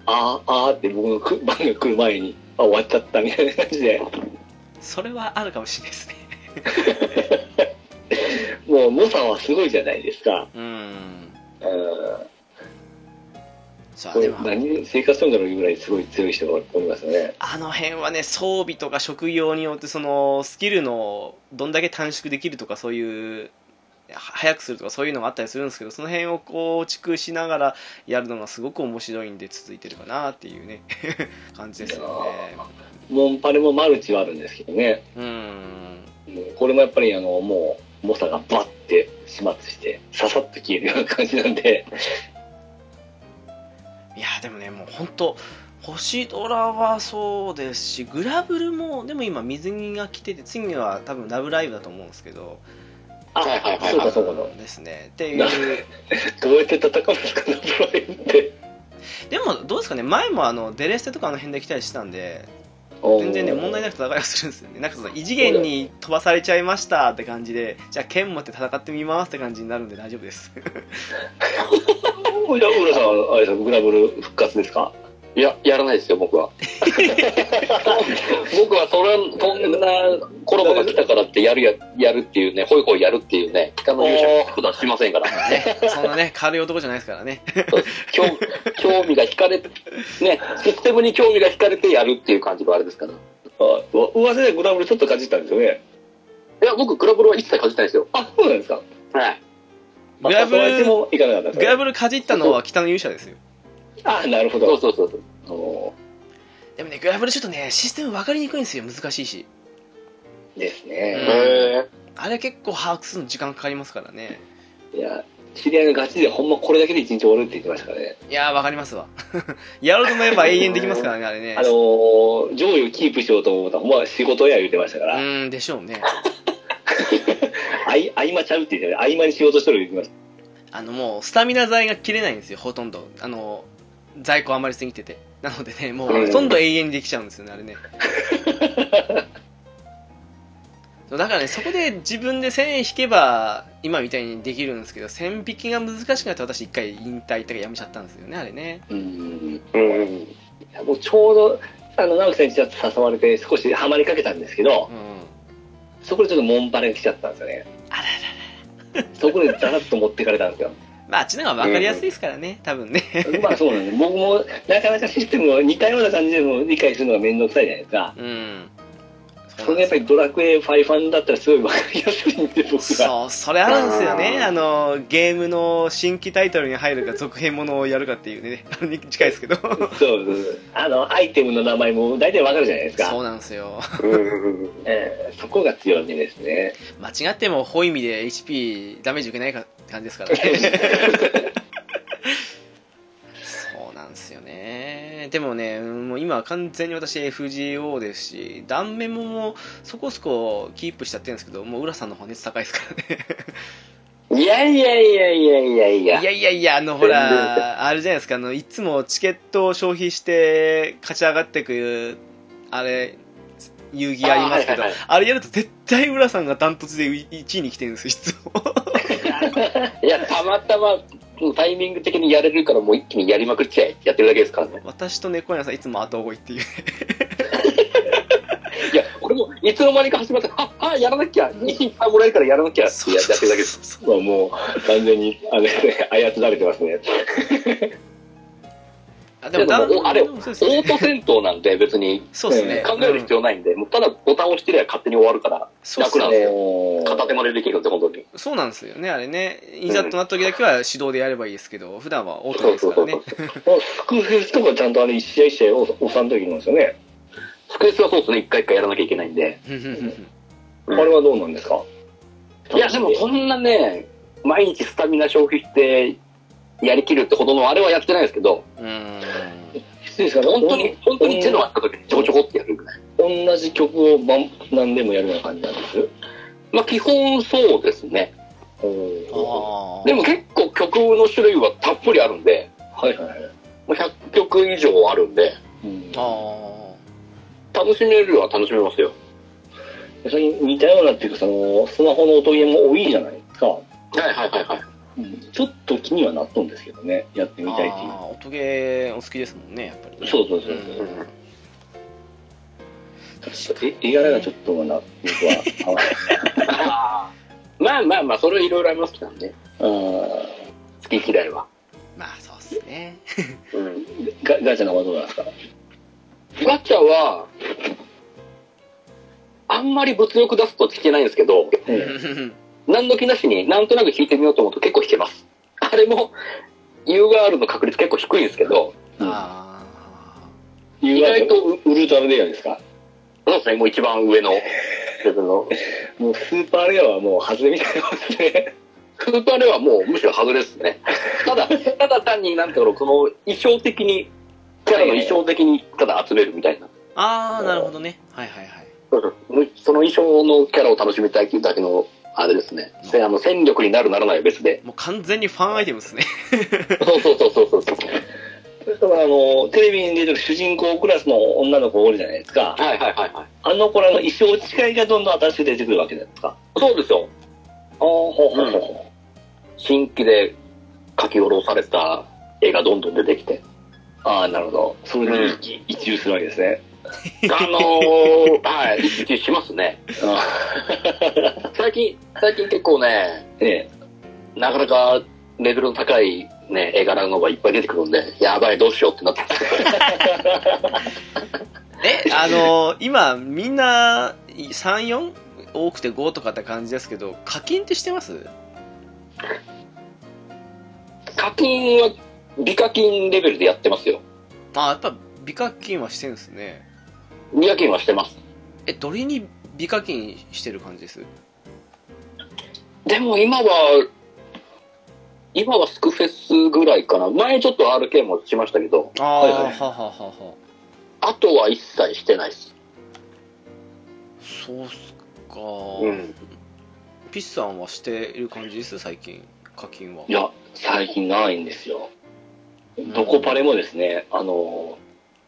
あーあーって僕のく番が来る前に、あ、終わっちゃったみたいな感じで、それはあるかもしれないですね <laughs> もう猛者はすごいじゃないですか。うんうん。何生活するんだろうぐらいすごい強い人がおりますよね。あの辺はね装備とか職業によってそのスキルのどんだけ短縮できるとかそういうは早くするとかそういうのがあったりするんですけどその辺を構築しながらやるのがすごく面白いんで続いてるかなっていうね <laughs> 感じですよねモンパレもマルチはあるんですけどね。うんうんこれもやっぱりあの、もう、猛者がバッて始末して、ささっと消えるような感じなんで、いやでもねもう本当星ドラはそうですしグラブルもでも今水着が来てて次は多分「ラブライブ!」だと思うんですけどあ、はいはいはいそうかそうかですねっていうな <laughs> どうやって戦うんですか、ナブライブって。でもどうですかね前もあのデレステとかあの辺で来たりしたんで全然ね問題なく戦いはするんですよね。なんかその異次元に飛ばされちゃいましたって感じでじゃあ剣持って戦ってみますって感じになるんで大丈夫です。じゃあ、浦さん、あれですか、グラブル復活ですか？いや、やらないですよ、僕は。<laughs> 僕はそれ、そんなコラボが来たからってやるや、やるっていうね、ホイホイやるっていうね、北の勇者のことはしませんから。ねそんなね軽い男じゃないですからね興興味が惹かれて、ね、システムに興味が惹かれてやるっていう感じのあれですから。いあ、う噂でグラブルちょっとかじったんですよね。や、僕、グラブルは一切感じないですよ。あ、そうなんですか。はい。グラブルグねラブルかじったのは北の勇者ですよあ、なるほそうど。そうそうそう。おでもねグラブルちょっとねシステム分かりにくいんですよ難しいしですうんね。へあれ結構把握するの時間かかりますからねいや、知り合いがガチでほんまこれだけで一日終わるって言ってましたからね。いやー分かりますわ <laughs> やろうと思えば永遠できますからねあれねあのー、上位をキープしようと思ったら、ほんま仕事や言ってましたかうら、ーんでしょうね <laughs> あい合間ちゃうって言ってた合間に仕事しとる言ってました。あのもうスタミナ剤が切れないんですよほとんどあの在庫余りすぎててなのでねもううんほとんど永遠にできちゃうんですよねあれね <laughs> だからねそこで自分で1000円引けば今みたいにできるんですけど1000引きが難しくなって私一回引退とかやめちゃったんですよねあれねうん。うん。もうちょうどあの、直樹さんにちょっと誘われて少しハマりかけたんですけど、うん。そこでちょっとモンパレが来ちゃったんですよね。あららら。そこでザラッと持ってかれたんですよ。まあ、あっちの方が分かりやすいですからね、多分ね。まあそうなんです。僕もなかなかシステムを似たような感じでも理解するのがめんどくさいじゃないですか。うん。それがやっぱりドラクエ5ファンだったらすごいわかりやすいんで、僕は。そう、それあるんですよね。あの、ゲームの新規タイトルに入るか続編ものをやるかっていうね、<laughs> あれに近いですけど。そうそうあの、アイテムの名前も大体わかるじゃないですか。そうなんですよ。うん。えーそこが強みですね。間違ってもホイミで HP ダメージ受けないかって感じですからね。<laughs> ですよね。でもね、もう今は完全に私 FGO ですし、断面ももうそこそこキープしちゃってるんですけど、もう浦さんの方熱高いですからね。いやいやいやいやいやいや。いやいやいや、あのほら、あれじゃないですか、あの、いつもチケットを消費して勝ち上がっていく、あれ、遊戯ありますけど、あ,、あはいはいれやると絶対浦さんがダントツで1位に来てるんですよ、いつも。<laughs> いや、たまたま、タイミング的にやれるからもう一気にやりまくっちゃえ。やってるだけですからね。私と猫屋さんいつも後追いっていう。<laughs> いや、俺もいつの間にか始まって、あ、あ、やらなきゃ。いっぱいもらえるからやらなきゃってややってるだけです。まあもう完全に、あれ、操られてますね。あでもあれ、オート戦闘なんで別にそうですね。考える必要ないんで、もうただボタンを押してりゃ勝手に終わるから、楽なんですよ。片手までできるんで、本当に。そうなんですよね、あれね。いざとなった時だけは手動でやればいいですけど、普段はオートですからね。あスクフェスとかちゃんとあれ一試合一試合押さんときなんですよね。スクエスはそうですね、一回一回やらなきゃいけないんで。あれはどうなんですか？いや、でもそんなね、毎日スタミナ消費して、やりきるってほどのあれはやってないですけど、うーん。失礼ですか本当に、本当にゼロあった時にちょこちょこってやるぐらい。同じ曲を何でもやるような感じなんです？まあ基本そうですね。でも結構曲の種類はたっぷりあるんで、はいはいはい。もう100曲以上あるんで、うんあ楽しめるは楽しめますよ。それに似たようなっていうか、その、スマホの音ゲーも多いじゃないですか。はいはいはいはい。ちょっと気にはなっとんですけどね、やってーみたいっていう。あー。音ゲーお好きですもんね、やっぱりね。そうそうそううんえ絵柄がちょっとな、僕は。<laughs> まあまあまあ、それはいろいろありますけどね。好き嫌いは。まあ、そうっすね。<laughs> うん。ガガチャの方はどうなんですか？ガチャは、あんまり物欲出すと聞けないんですけど、え <laughs> 何の気なしになんとなく弾いてみようと思うと結構弾けます。<laughs> あれも、UR の確率結構低いんですけど、あえ意外とウウルトラレアですか？そうですね、もう一番上のレベルの。<laughs> もうスーパーレアはもう外れみたいなもんですね。スーパーレはもうむしろ外れですね。ただ、<laughs> ただ単になんていうの、この衣装的に、キャラの衣装的にただ集めるみたいな。あ。ああ、なるほどね。はいはいはい。その衣装のキャラを楽しみたいっていうだけの、あれですね。で、あの、戦力になるならないは別で。もう完全にファンアイテムですね。そうそうそうそうそう。だからあの、テレビに出てる主人公クラスの女の子おるじゃないですか。はいはいはいはい。あの子らの衣装使いがどんどん新しく出てくるわけじゃないですか。そうですよ。ああ、ほうほうほうほ新規で書き下ろされた絵がどんどん出てきて。う。ああ、なるほど。それで一喜一憂するわけですね。あのー、<laughs> はい、しますね。あ最近、最近結構ね、あ、えなかなかレベルの高いね、絵柄のがいっぱい出てくるんで、やばい、どうしようってなってます。え、<laughs> あのー今、みんな、3、4? 多くて5とかって感じですけど、課金ってしてます？課金は、美課金レベルでやってますよ。あやっぱ美課金はしてるんですね。美課金はしてます。え、どれに美課金してる感じです？でも今は、今はスクフェスぐらいかな。前ちょっと RK もしましたけど、ああ、はいはいははははあとは一切してないです。そうっすか、うん。ピッさんはしている感じです？最近、課金は。いや、最近ないんですよ。どこパレもですね、あの、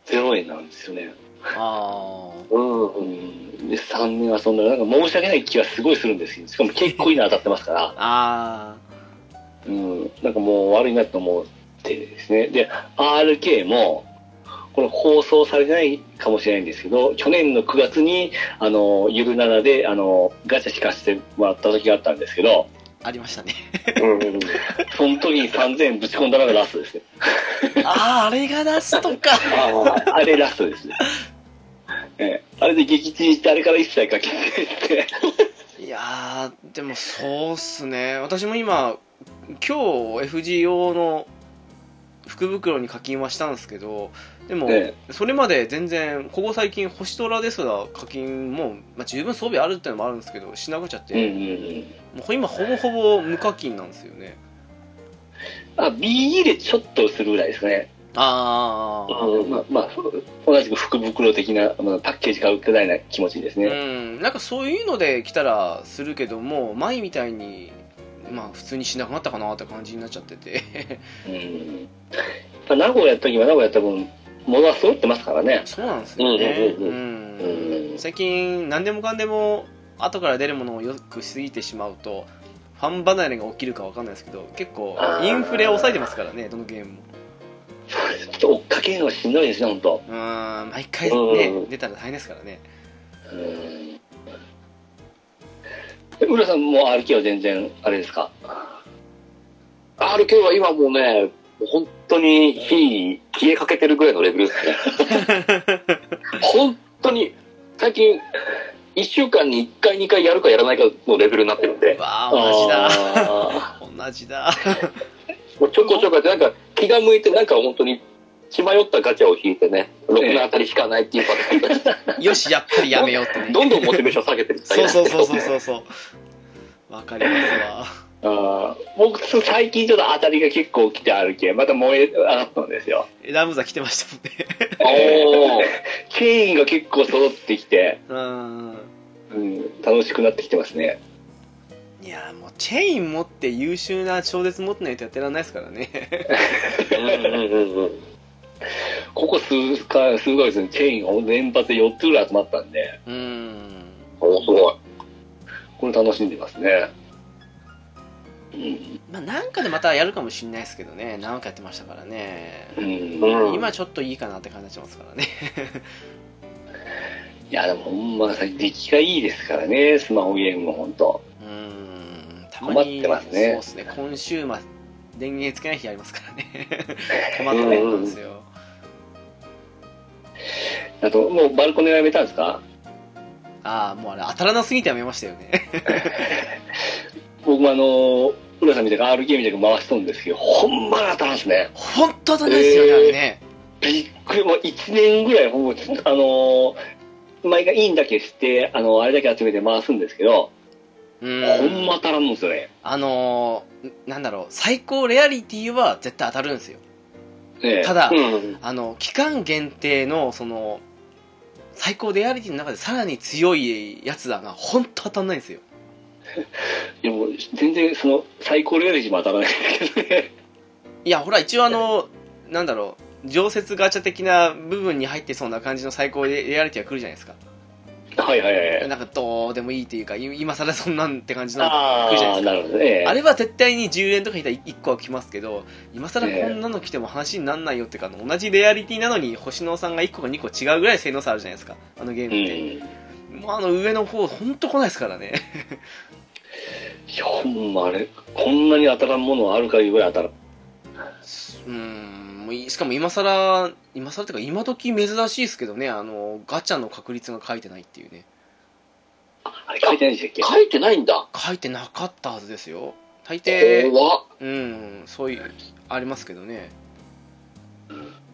0円なんですよね。あうん。う。ん。で、3年遊んだら、なんか申し訳ない気はすごいするんですけど、しかも結構いいの当たってますから <laughs> あ、、あうん。なんかもう悪いなと思ってですね。で、RK も、これ放送されてないかもしれないんですけど、去年の9月に、あの、ゆるななで、あの、ガチャ引かせてもらった時があったんですけど、ありましたね。うんうんその時に3000円ぶち込んだのがラストですね。ああ、あれがラストか。<laughs> ああれラストですね。ええ、あれで撃沈して、あれから一切かけてって。いやー、でもそうっすね。私も今、今日 FGO の福袋に課金はしたんですけど、でも、えそれまで全然、ここ最近、星虎ですら課金も、まあ、十分装備あるっていうのもあるんですけど、しなくちゃって、うんうんうん。もう今ほぼほぼ無課金なんですよね。あ、BE でちょっとするぐらいですね。ああ、うんまあ、まあ、同じく福袋的な、まあ、パッケージ買うくらいな気持ちですうね。ん、なんかそういうので来たらするけども、前みたいに、まあ普通にしなくなったかなって感じになっちゃってて。うん。まあ名古屋やった時は名古屋やった分、物は揃ってますからね。そうなんですよね。うんうんうんうん最近、何でもかんでも後から出るものをよくしすぎてしまうと、ファン離れが起きるかわかんないですけど、結構インフレを抑えてますからね、どのゲームも。そうです。ちょっと追っかけるのがしんどいですね、本当。うん、毎回ねうん、出たら大変ですからね。うん。え浦さんも RK は全然、あれですか？RK は今もうね、本当に火に消えかけてるぐらいのレベルですね。<laughs> 本当に、最近、1週間に1回2回やるかやらないかのレベルになってるんで、わあ、同じだ。あ <laughs> 同じだ。もうちょこちょこやって、なんか気が向いて、なんか本当に血迷ったガチャを引いてね、6のあたりしかないっていうパターンがよし、やっぱりやめようってね。どんどんモチベーション下げてる。そうそうそうそうそうそう。わかりますわ。ーあー僕、最近ちょっと当たりが結構来て RK、また燃え上がったんですよ。ラムザ来てましたもんね。おー。チェーンが結構揃ってきて、うん。うん、楽しくなってきてますね。いやもうチェイン持って優秀な超絶持ってないとやってらんないですからね。うんうんうんうん。ここ数回、数ヶ月にチェーンが連発で4つぐらい集まったんで、うん。おすごい。これ楽しんでますね。うん。まあなんかでまたやるかもしんないですけどね。何回やってましたからね。うん。うん今ちょっといいかなって感じになっちゃいますからね。<laughs> いや、でもほんま、出来がいいですからね、スマホゲームもほんと。うん。た困ってますねそうですね。今週末、電源つけない日ありますからね。<laughs> 困ったもんなんですよ。あと、もうバルコニーはやめたんですか？ああ、もうあれ当たらなすぎてやめましたよね。<laughs> 僕もあの、浦さんみたいな R ゲームみたいな回しとるんですけど、ほんまに当たらんすね。本当当たらないですよね、あれね。びっくり、もう1年ぐらい、ほぼ、あの、毎回インだけして、あの、あれだけ集めて回すんですけど、うほんん。ま当たらんのですよね。あのー、なんだろう、最高レアリティは絶対当たるんですよ。ねえただ、うん。あの、期間限定の、その、最高レアリティの中でさらに強いやつだが、ほんと当たんないんですよ。<laughs> いやもう全然その最高レベルにも当たらないんですけどね。いや、ほら、一応あの、なんだろう、常設ガチャ的な部分に入ってそうな感じの最高レアリティが来るじゃないですか。はいはいはい。なんかどうでもいいっていうか、い今更そんなんって感じのああ、来るじゃないですか。なるほどね。あれは絶対に10連とかいたら1個は来ますけど、今更こんなの来ても話になんないよっていうか、同じレアリティなのに星野さんが1個か2個違うぐらい性能差あるじゃないですか、あのゲームって。うん。もうあの上の方、ほんと来ないですからね。いや、ほんまあれ、こんなに当たらんものあるかいうぐらい当たらん。うーん、もういしかも今更、今更っていうか今時珍しいですけどね、あの、ガチャの確率が書いてないっていうね。あれ書いてないんでしたっけ？書いてないんだ。書いてなかったはずですよ。大抵。うん、そういう、ありますけどね。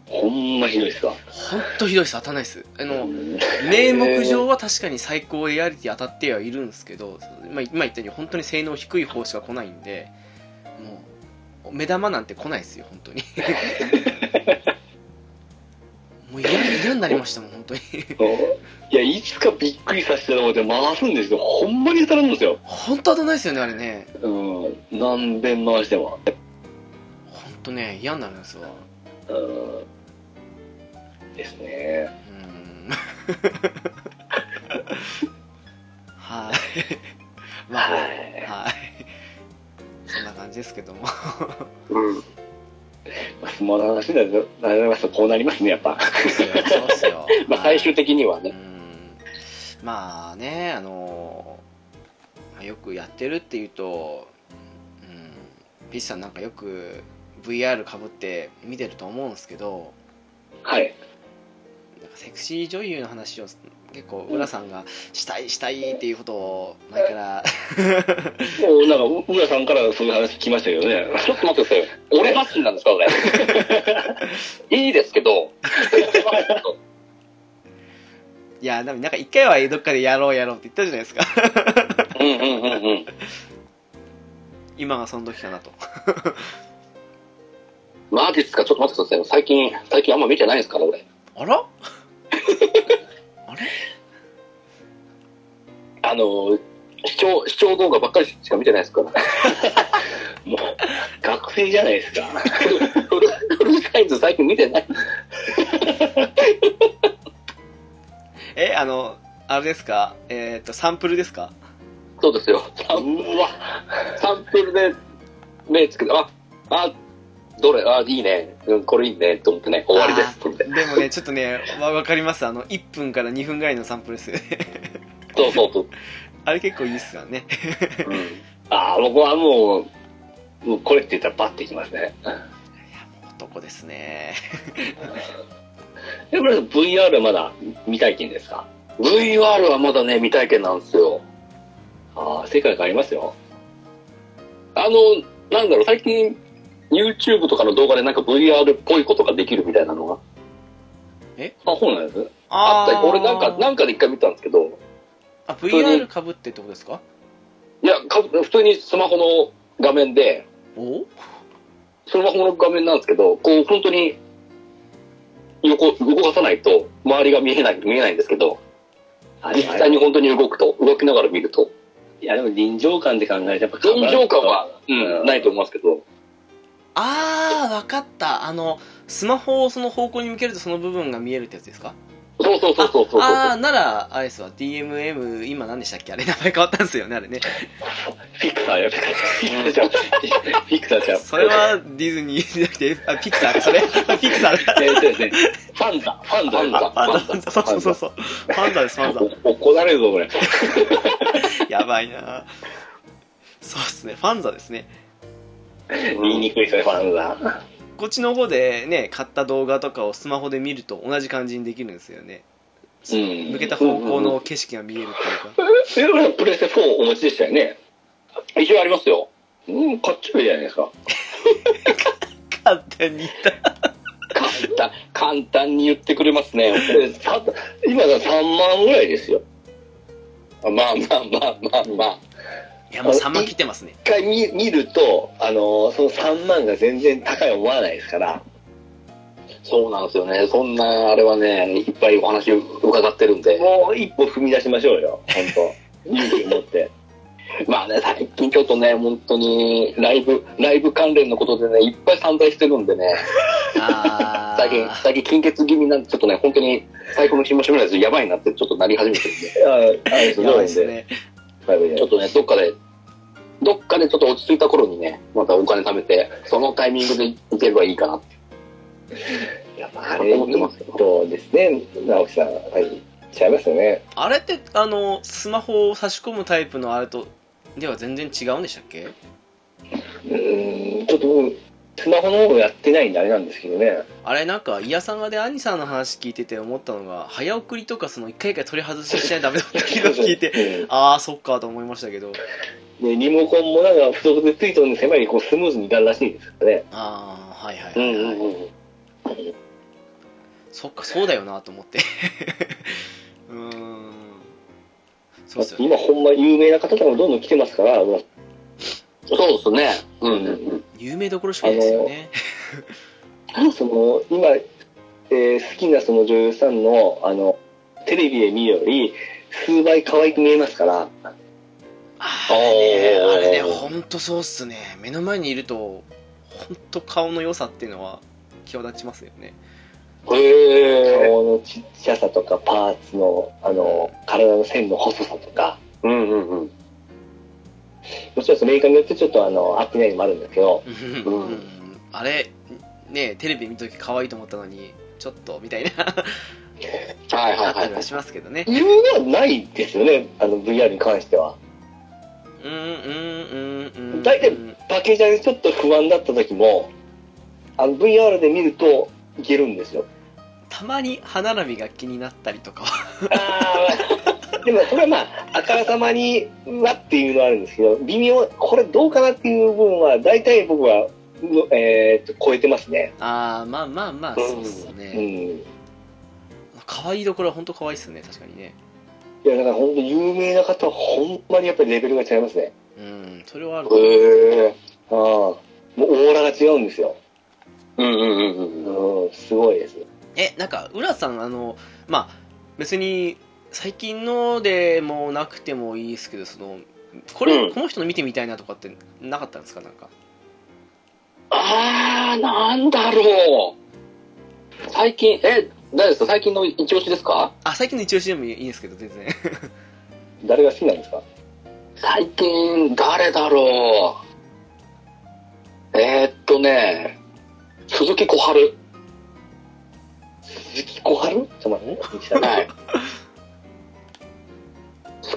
ほんまひどいっすわ。ほんとひどいです、当たんないです。あの、うん名目上は確かに最高レアリティ当たってはいるんですけど、まあ、今言ったように本当に性能低い方しか来ないんで、もう、目玉なんて来ないですよ、本当に。<laughs> もう嫌嫌になりましたもん、本当に。いや、いつかびっくりさせてと思って回すんですけど、ほんまに当たらんのですよ。本当当たんないですよね、あれね。うん。何遍回しても。本当ね、嫌になるんですわ。うん。ですね。うーん <laughs> はい。<laughs> まあ、はいはい。そんな感じですけども。うん。まあス相撲の話になりますとこうなりますね、やっぱ。そうっすよ <laughs> まあ最終的にはね。うんまあね、あのまあよくやってるっていうと、うん、ピッチさんなんかよく VR かぶって見てると思うんですけど、はい。なんかセクシー女優の話を結構浦さんがしたいしたいっていうことを前からもうなんか、浦さんからそういう話来ましたけどね。ちょっと待ってください。俺発信なんですか、俺。<laughs> いいですけど。いやでもなんか一回はどっかでやろうやろうって言ったじゃないですかうんうんうんうん。今がその時かなとマジっすか？ちょっと待ってください。最近、最近あんま見てないですから、俺。あら？<laughs> あれ？あの、視聴、視聴動画ばっかりしか見てないですから。<laughs> もう、学生じゃないですか。フルフルサイズ最近見てない。<laughs> えあのあれですか？えっ、とサンプルですか？そうですよ。サンプルで目つけて、あ、あ、どれ、あ、いいね。うんこれいいね。と思ってね、終わりです。みたいな。でもねちょっとねわわかりますあの1分から2分ぐらいのサンプルですよねそうそうそう。<laughs> あれ結構いいっすよねうんああ、僕はもう、もうこれって言ったらバッていきますね。男ですね <laughs> え、これ VR はまだ未体験ですか？VR はまだね、未体験なんですよ。ああ、世界がありますよ。あの、なんだろう、最近、YouTube とかの動画でなんか VR っぽいことができるみたいなのが。あ、そうなんです。あった俺なんか、なんかで一回見たんですけど、あ VR かぶってってことですか？いや、か普通にスマホの画面で、お？スマホの画面なんですけど、こう、本当に、横、動かさないと、周りが見えない、見えないんですけど、あ実際に本当に動くと、動きながら見ると、いや、でも臨場感で考えてやっぱ臨場感は、ううんん、ないと思いますけど、あーわかった。あのスマホをその方向に向けるとその部分が見えるってやつですか？そうそうそうそうそう。ああーならあれですわ。DMM 今何でしたっけ？あれ名前変わったんですよねあれね。フィクサーや、フィクサーちゃう。フィクサーちゃう。それはディズニーじゃなくてあピクサーそれ？あ <laughs> ピクサーだ。ファンザ、ファンザ、ファンザ。あファンザ。そうそうそうそう。ファンザですファンザ。お怒られるぞ、これ。<laughs> やばいな。そうですね。ファンザですね <laughs> 言いにくいですね、ファンザ。こっちの方でね買った動画とかをスマホで見ると同じ感じにできるんですよねうん向けた方向の景色が見えるっていうかえ、俺プレステ4お持ちでしたよね。一応ありますよ。うん、かっちょいいじゃないですか。勝手に言った簡単、簡単に言ってくれますね。今が3万ぐらいですよ。まあまあまあまあまあ。いやもう3万切ってますね一回見見ると、あの、その3万が全然高い思わないですから。そうなんですよね。そんな、あれはね、いっぱいお話伺ってるんで。もう一歩踏み出しましょうよ、本当 <laughs> 勇気を持って。まあね、最近ちょっとね、本当に、ライブ、ライブ関連のことでね、いっぱい散財してるんでね、あ最近、最近金欠気味なんで、ちょっとね、本当に、財布の紐締めないとやばいなってちょっとなり始めてるんで、ああれすごいんで。すねはいちょっとね、どっかで、どっかでちょっと落ち着いた頃にね、またお金貯めて、そのタイミングで行ければいいかなって。<laughs> やっぱあれ、いいとですね、直樹さん。はい。違いますよね。あれってあのスマホを差し込むタイプのあれとでは全然違うんでしたっけ？うーん、ちょっと僕、スマホの方やってないんであれなんですけどね。あれなんかイヤサガで兄さんの話聞いてて思ったのが早送りとかその一回一回取り外ししないとダメだったっていうのを聞いて <laughs> うんああそっかと思いましたけどで、リモコンもなんか付属でついてるんで狭いこうスムーズにいかんらしいですからね。ああはいはいうんはい、はいうんうん。そっかそうだよなと思って <laughs> うーんそうっすよね今ほんま有名な方とかもどんどん来てますから、そうですね。うんうんうん。有名どころしかないですよねその、今、えー好きなその女優さんの、あの、テレビで見るより、数倍可愛く見えますから、あれねあれね本当そうっすね目の前にいると本当顔の良さっていうのは際立ちますよねへえ。顔のちっちゃさとか、パーツの、あの、体の線の細さとか、うんうんうん。もちろんそのメーカーによってちょっとあの、合ってないのもあるんですけど、うん。うんあれねテレビ見た時可愛いと思ったのにちょっとみたいな。はいあはいはい。はしますけどね。理由はないですよね、あの VR に関しては。うんうんうんうん大体パケージャーでちょっと不安だった時も、あの VR で見るといけるんですよ。たまに歯並びが気になったりとかは。ああ、でもそれはまあ、あからさまにはっていうのはあるんですけど、微妙、これどうかなっていう部分は、大体僕は、のえー、と超えてますね。ああまあまあまあそうっすうねん。可愛いどころは本当可愛いっすね確かにねいや、だから本当有名な方はほんまにやっぱりレベルが違いますね。うんそれはあるへえ。ああ。もうオーラが違うんですよ。うんうんうんうん。うん、すごいです。えなんか浦さんあのまあ別に最近のでもなくてもいいですけどそのこれ、うんこの人の見てみたいなとかってなかったんですか？なんかあー、なんだろう。最近、え、誰ですか？最近の一押しですか？あ最近の一押しでもいいんですけど全然 <laughs> 誰が好きなんですか？最近、誰だろう。えー、っとね、鈴木小春。鈴木小春？ちょっと待ってね。はい。<laughs>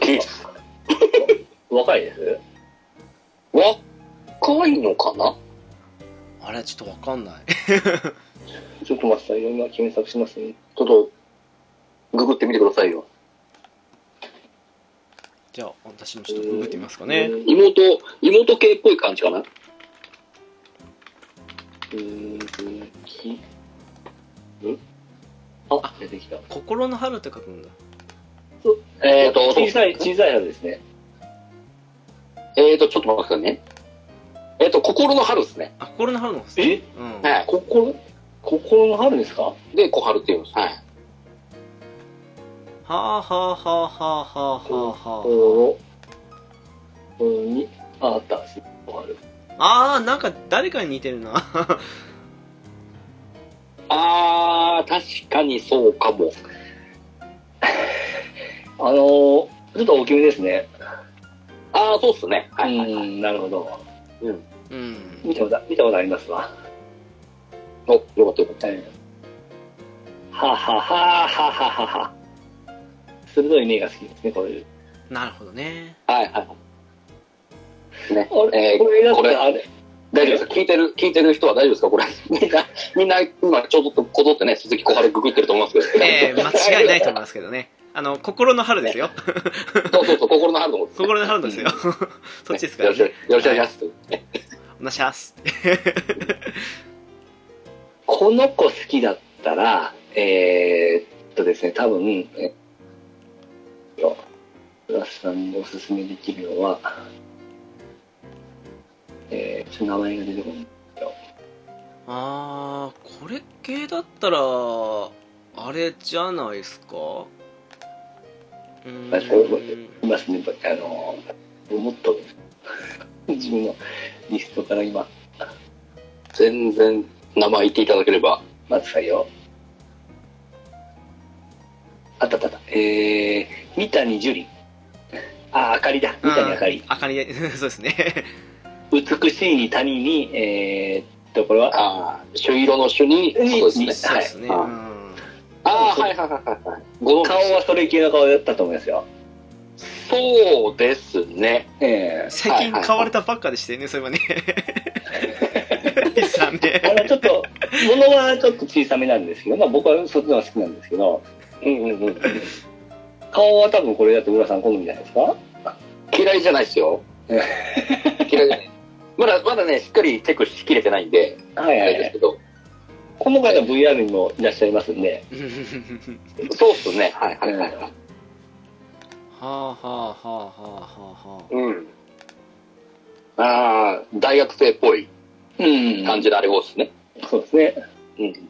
好き。若いです？若いのかな？あれちょっとわかんない <laughs> ちょっと待ってさいよ。今検索しますね。ちょっと、ググってみてくださいよ。じゃあ私もちょっとググってみますかね妹、妹系っぽい感じかな？鈴木。んあ、出てきた。心の春って書くんだえー、っと、小さい、小さい春ですね。えー、っと、ちょっと待ってくださいね。えー、っと、心の春ですね。あ心の春の方ですえ？うんはい。心、心の春ですか？で、小春っていうんです。はい。はあはあはあはあはあはあはここに、あ、た。鈴木小春。ああーなんか誰かに似てるな <laughs> あー、確かにそうかも。あのー、ちょっと大きめですね。あー、そうっすね。はい、はい。うん、なるほど。うん見たこと、見たことありますわ。お、よかったよかった。はい。ははははははは。鋭い目が好きですね、こういう。なるほどねはい、はい。ね。あれ、えーこれこれてあれ、大丈夫ですか？聞いてる、聞いてる人は大丈夫ですか？これ。みんな、みんな、今ちょうどこぞってね、鈴木小春ググってると思いますけど。ええ間違いないと思いますけどねあの心の春ですよ。そうそうそう、心の春の方です、心の春ですよ。<laughs> そっちですか？らよろしく、よろしくお願いします。お願いします。<laughs> この子好きだったら、えー、っとですね、多分、えラスさんにおすすめできるのは、えー、ちょっと名前が出てこない。あーこれ系だったらあれじゃないですか？うーあそうんいますね、あの、もっと、自分のリストから今、全然、名前言っていただければ。待ってくださいよ。あったあったあった。えー、三谷樹里。あ、あかりだ。三谷あかり。あかり <laughs> そうですね美しい谷に、えー、っと、これは、ああ、朱色の朱に、にそうですね。そうですね、ああ、はいはいはいはい顔はそれ系の顔だったと思いますよ。そうですね。ええ最近買われたばっかでしたよね、そういえばね。<laughs> さんね。<laughs> あの、ちょっと、ものはちょっと小さめなんですけど、まあ僕はそっちの方が好きなんですけど、うんうんうん。顔は多分これだと浦さん好みじゃないですか？嫌いじゃないですよ。<laughs> 嫌いじゃない。まだ、まだね、しっかりチェックしきれてないんで、はいはいはいあれですけ。ど。この方 VR にもいらっしゃいますんで、<laughs> そうっすね。はいはいはい。はあはあはあはあはあはうん。ああ、大学生っぽいうん感じのあれをですね。そうですね。うん。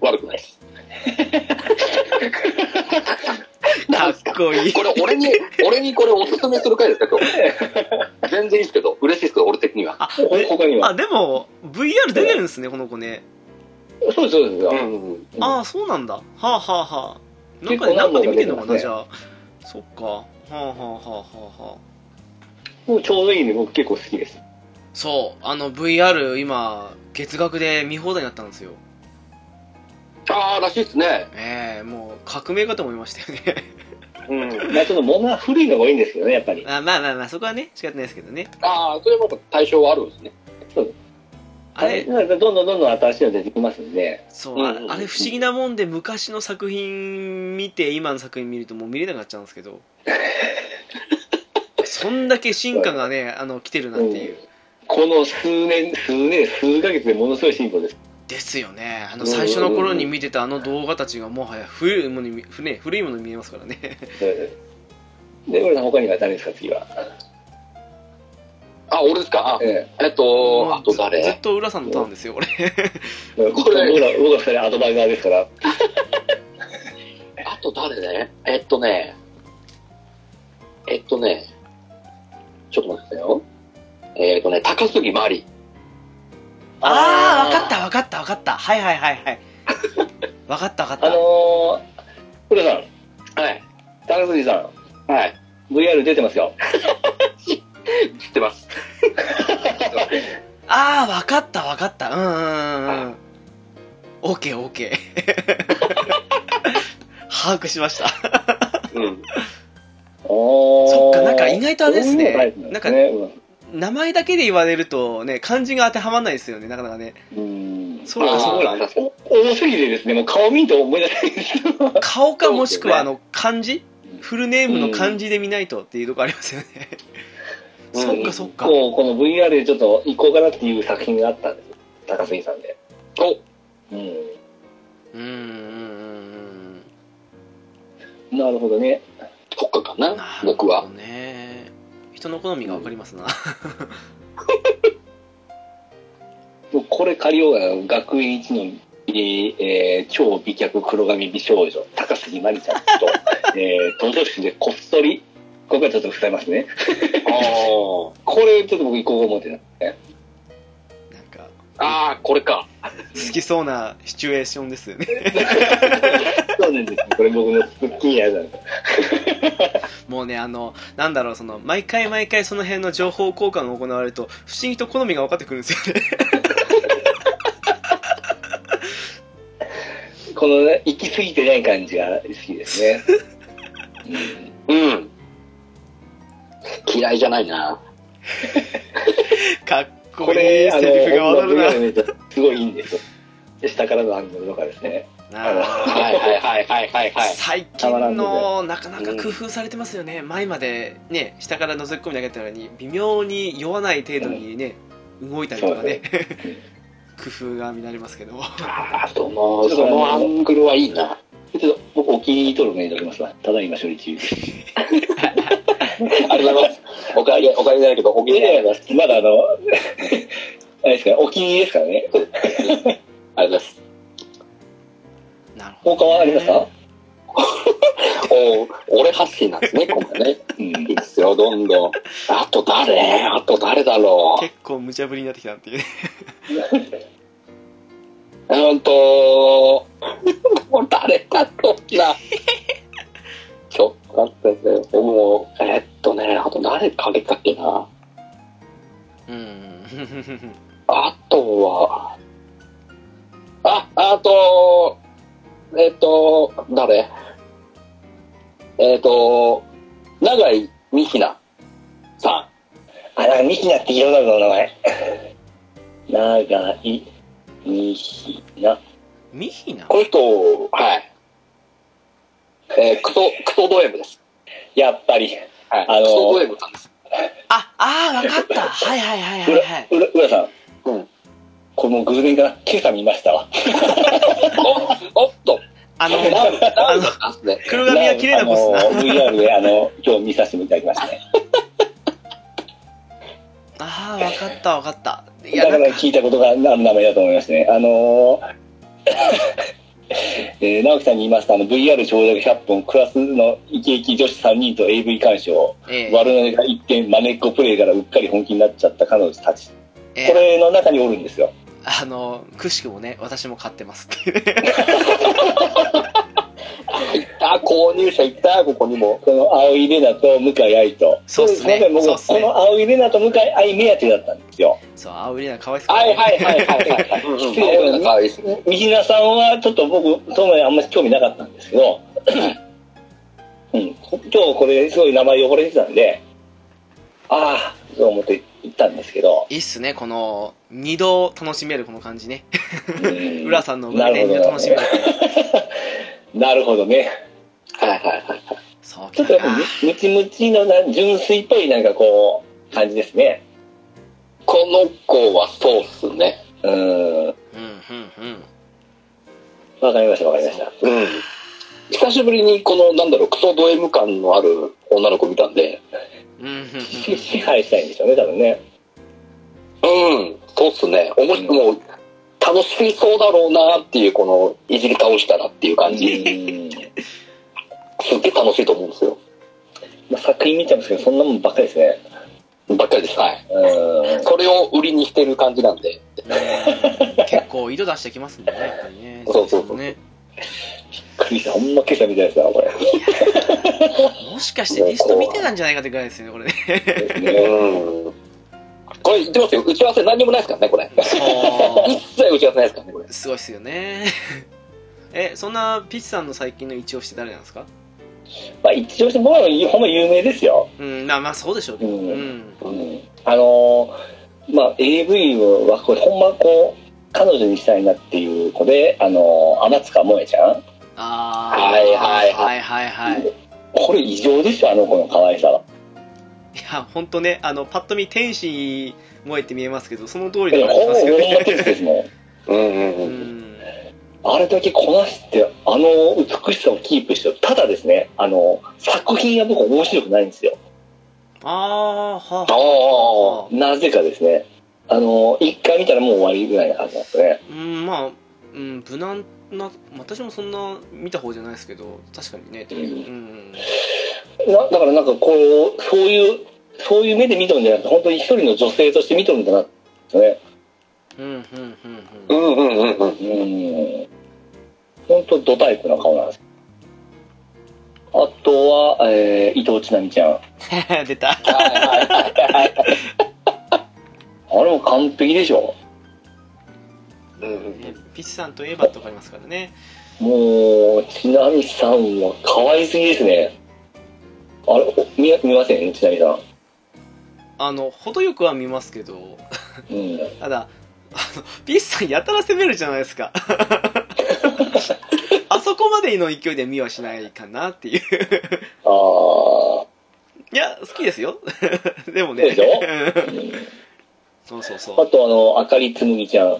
悪くないです。あ。<laughs> かっこいい。これ俺に、俺にこれおすすめする回ですか今日。全然いいですけど、嬉しいですけど、俺的には。あ、ほ他にはあ、でも、VR 出てるんですね、この子ね。そうです、そうですよ。ん。ああ、そうなんだ。はあはあはあ。なんかで、結構なんかで見てんのかな、何じゃあ。そっか。はあはあはあはあはあ。もうちょうどいいね、僕結構好きです。そう、あの VR 今、月額で見放題になったんですよ。ああ、らしいですね。ええもう革命かと思いましたよね。うん。まあちょっと物は古いのが多いんですけどね、やっぱり。あまあまあまあ、そこはね、仕方ないですけどね。ああ、それもやっぱ対象はあるんですね。あれ、なんかどんどんどんどん新しいの出てきますんで、そう、あうんうんうんあれ不思議なもんで昔の作品見て今の作品見るともう見れなくなっちゃうんですけど <laughs> そんだけ進化がねあの来てるなっていう、この数年、数年、数ヶ月でものすごい進歩です。ですよね。あの最初の頃に見てたあの動画たちがもはや古いものに見、ね、古いものに見えますからね。<laughs> で、これさん他には誰ですか、次は？あ、俺ですか？あ、ええ。っと、あと誰？ずっと浦さんのターンですよ俺。え。これ僕ら、僕ら二人アドバイザーですから。<laughs> あと誰？ねえっとね、えっとね、ちょっと待ってくださいよ。えっとね、高杉真理。ああ分かった分かった分かった。はいはいはいはい。<laughs> 分かった分かった。あのー、古田さん、はい。高杉さはい。ん、VR 出てますよ。<laughs> 知ってます。<laughs> ああ分かった分かった。うんうんうんうん。オッケーオッケー把握しました。うん。そっかなんか意外とあれですね。なんですね名前だけで言われるとね漢字が当てはまんないですよねなかなかねうん。そうかそうか多すぎてですね、もう顔見んと思い出せないんですよ。顔かもしくはあの漢字？フルネームの漢字で見ないとっていうとこありますよね、うんそっかそっかこう、この VR でちょっと行こうかなっていう作品があったんです。高杉さんで。おうん。うんうんうんなるほどね。そっかかな僕はほど。ね人の好みが分かりますな、もうこれ借りようが、学園一の、えーえー超美脚黒髪美少女、高杉まりちゃんと、<laughs> えー、図書室でこっそり、ここはちょっと伏せますね。あ <laughs> これちょっと僕行こう思ってたね。あ。ああ、これか。好きそうなシチュエーションですよねそうなんですよ。これ僕の気になるなんです。もうねあのなんだろうその毎回毎回その辺の情報交換が行われると不思議と好みが分かってくるんですよねこのね、行き過ぎてない感じが好きですね。<laughs> うんうん。嫌いじゃないな。かっこいいこれ、あの、セリフがわかるな僕が見るとすごいいいんですよ。で下からのアングルとかですね。なはいはいはいはいはいはい。最近のなかなか工夫されてますよね、前までね下から覗き込みだけだったのに微妙に酔わない程度にね、動いたりとかね工夫が見られますけどああ、その、そのアングルはいいな。ちょっと僕お気に入り登録に入れておきますわ。ただいま処理中。<laughs> ありがとうございます。おかげ、おかげないけど、お気に入りありがとうございまだあの、<laughs> あれですか、お気に入りですからね。ます。ありがとうございます。なるほど、他はありますか？<laughs> お俺発信なんですね、今回ね。うんいいですよ、どんどん。あと誰？あと誰だろ結構無茶ぶりになってきたっていうねう。うんと、もう誰だろうな。ちょっと待ってください。もう、えっとね、あと誰かけたっけな。うんあとは、あ、あと、えっと、誰？えっと、長井美ひなさあ、なんかミキナって聞いたことあるの名前。<laughs> 長い、ミヒナ。ミヒナん。この人、はい。えークソ、クソド M です。やっぱり。はい。あのークソド M さんです。ああー分かったはいはいはいはいはいうら、浦さん。うん。この偶然かな今朝見ましたわ。お、おっと、<laughs> あのあの。黒髪が綺麗なボスなあの VR で、あの、今日見させていただきましたね。<laughs> ああ分かった分かったいだから聞いたことがある名前だと思いますね。あのー <laughs> えー直樹さんに言いますと、あの、VR 長尺100本、クラスのイケイケ女子3人と AV 鑑賞、ええ悪ノリが一点、マネっこプレイからうっかり本気になっちゃった彼女たち。えこれの中におるんですよ。あのくしくもね私も買ってますって <laughs> 入ったあ、購入者いた、ここにも。この青井玲奈と向井愛と。そうっすね僕、この青井玲奈と向井愛目当てだったんですよ。そう、青いりな可愛さ。はいはいはいはいはい。うんうん。失礼青い。三品さんはちょっと僕、当面あんまり興味なかったんですけど、<clears throat> うん、今日これすごい名前呼ばれてたんで、ああ、そう思って行ったんですけど、いいっすね、この、二度楽しめるこの感じね。うん <laughs> 浦さんの運転を楽しめる。<laughs> なるほどね。はいはいはい。そうちょっとやっぱムムチムチのな純粋っぽいなんかこう、感じですね。この子はそうっすね。うん。うん、うん、うん。わかりましたわかりました。うん。久しぶりにこの、なんだろう、クソド M 感のある女の子見たんで、うん、うん、うん。し支配したいんでしょうね、多分ね。うん、そうっすね。おもし、うんもう、楽しそうだろうなっていう、この、いじり倒したらっていう感じ。うんすっげえ楽しいと思うんですよ。まあ、作品見てますけど、そんなもんばっかりですね。ばっかりです。はい。うん。それを売りにしてる感じなんで。結構色出してきますもんね、やっぱりね。そうそうそうね。クリスほんま今朝みたいですな、これ。もしかしてリスト見てたんじゃないかってぐらいですよね、これね。これ言ってますよ。打ち合わせ何にもないですからね、これ。<laughs> 一切打ち合わせないですからね、これ。すごいっすよね。<laughs> え、そんなピッチさんの最近の一押しって誰なんですか？まあ、一応して僕はほんま有名ですよ。うん、まあまあそうでしょうけど。ううんん。うん。あのーまあ、AV はこれほんまこう、彼女にしたいなっていう子で、あのー天塚萌ちゃんあー。はいはいはいはいはいはい。いこれ異常ですよ、あの子の可愛さは。や、ほんとね、あの、パッと見天使燃えて見えますけど、その通りいやほんま、すよね。スですもん。<laughs> うんうんううん。ん。あれだけこなして、あの美しさをキープしてる。ただですね、あの、作品は僕面白くないんですよ。あー、はああ。はあなぜかですね。あの、一回見たらもう終わりぐらいな感じなんですね。うん、まあ、うん、無難な、私もそんな見た方じゃないですけど、確かにね、うんうん。なだからなんかこう、そういう、そういう目で見とるんじゃなくて、本当に一人の女性として見とるんだなってね。うん、うん、うん、ううん。んうんうんうん。うん。本当ドタイプな顔なんです。あとは、えー、伊藤千奈美ちゃん。<laughs> 出た。あれも完璧でしょ。うんピッチさんといえばとかありますからね。もう、千奈美さんは可愛すぎですね。あれ、お見見ません？千奈美さあの、程よくは見ますけど、ん。うん。ただ、あの、ピッチさんやたら攻めるじゃないですか。<laughs> あそこまでの勢いで見はしないかなっていう。ああ。いや、好きですよ。<laughs> でもね。でしょ？そうそうそう。あとあの、あかりつむぎちゃん。ああ、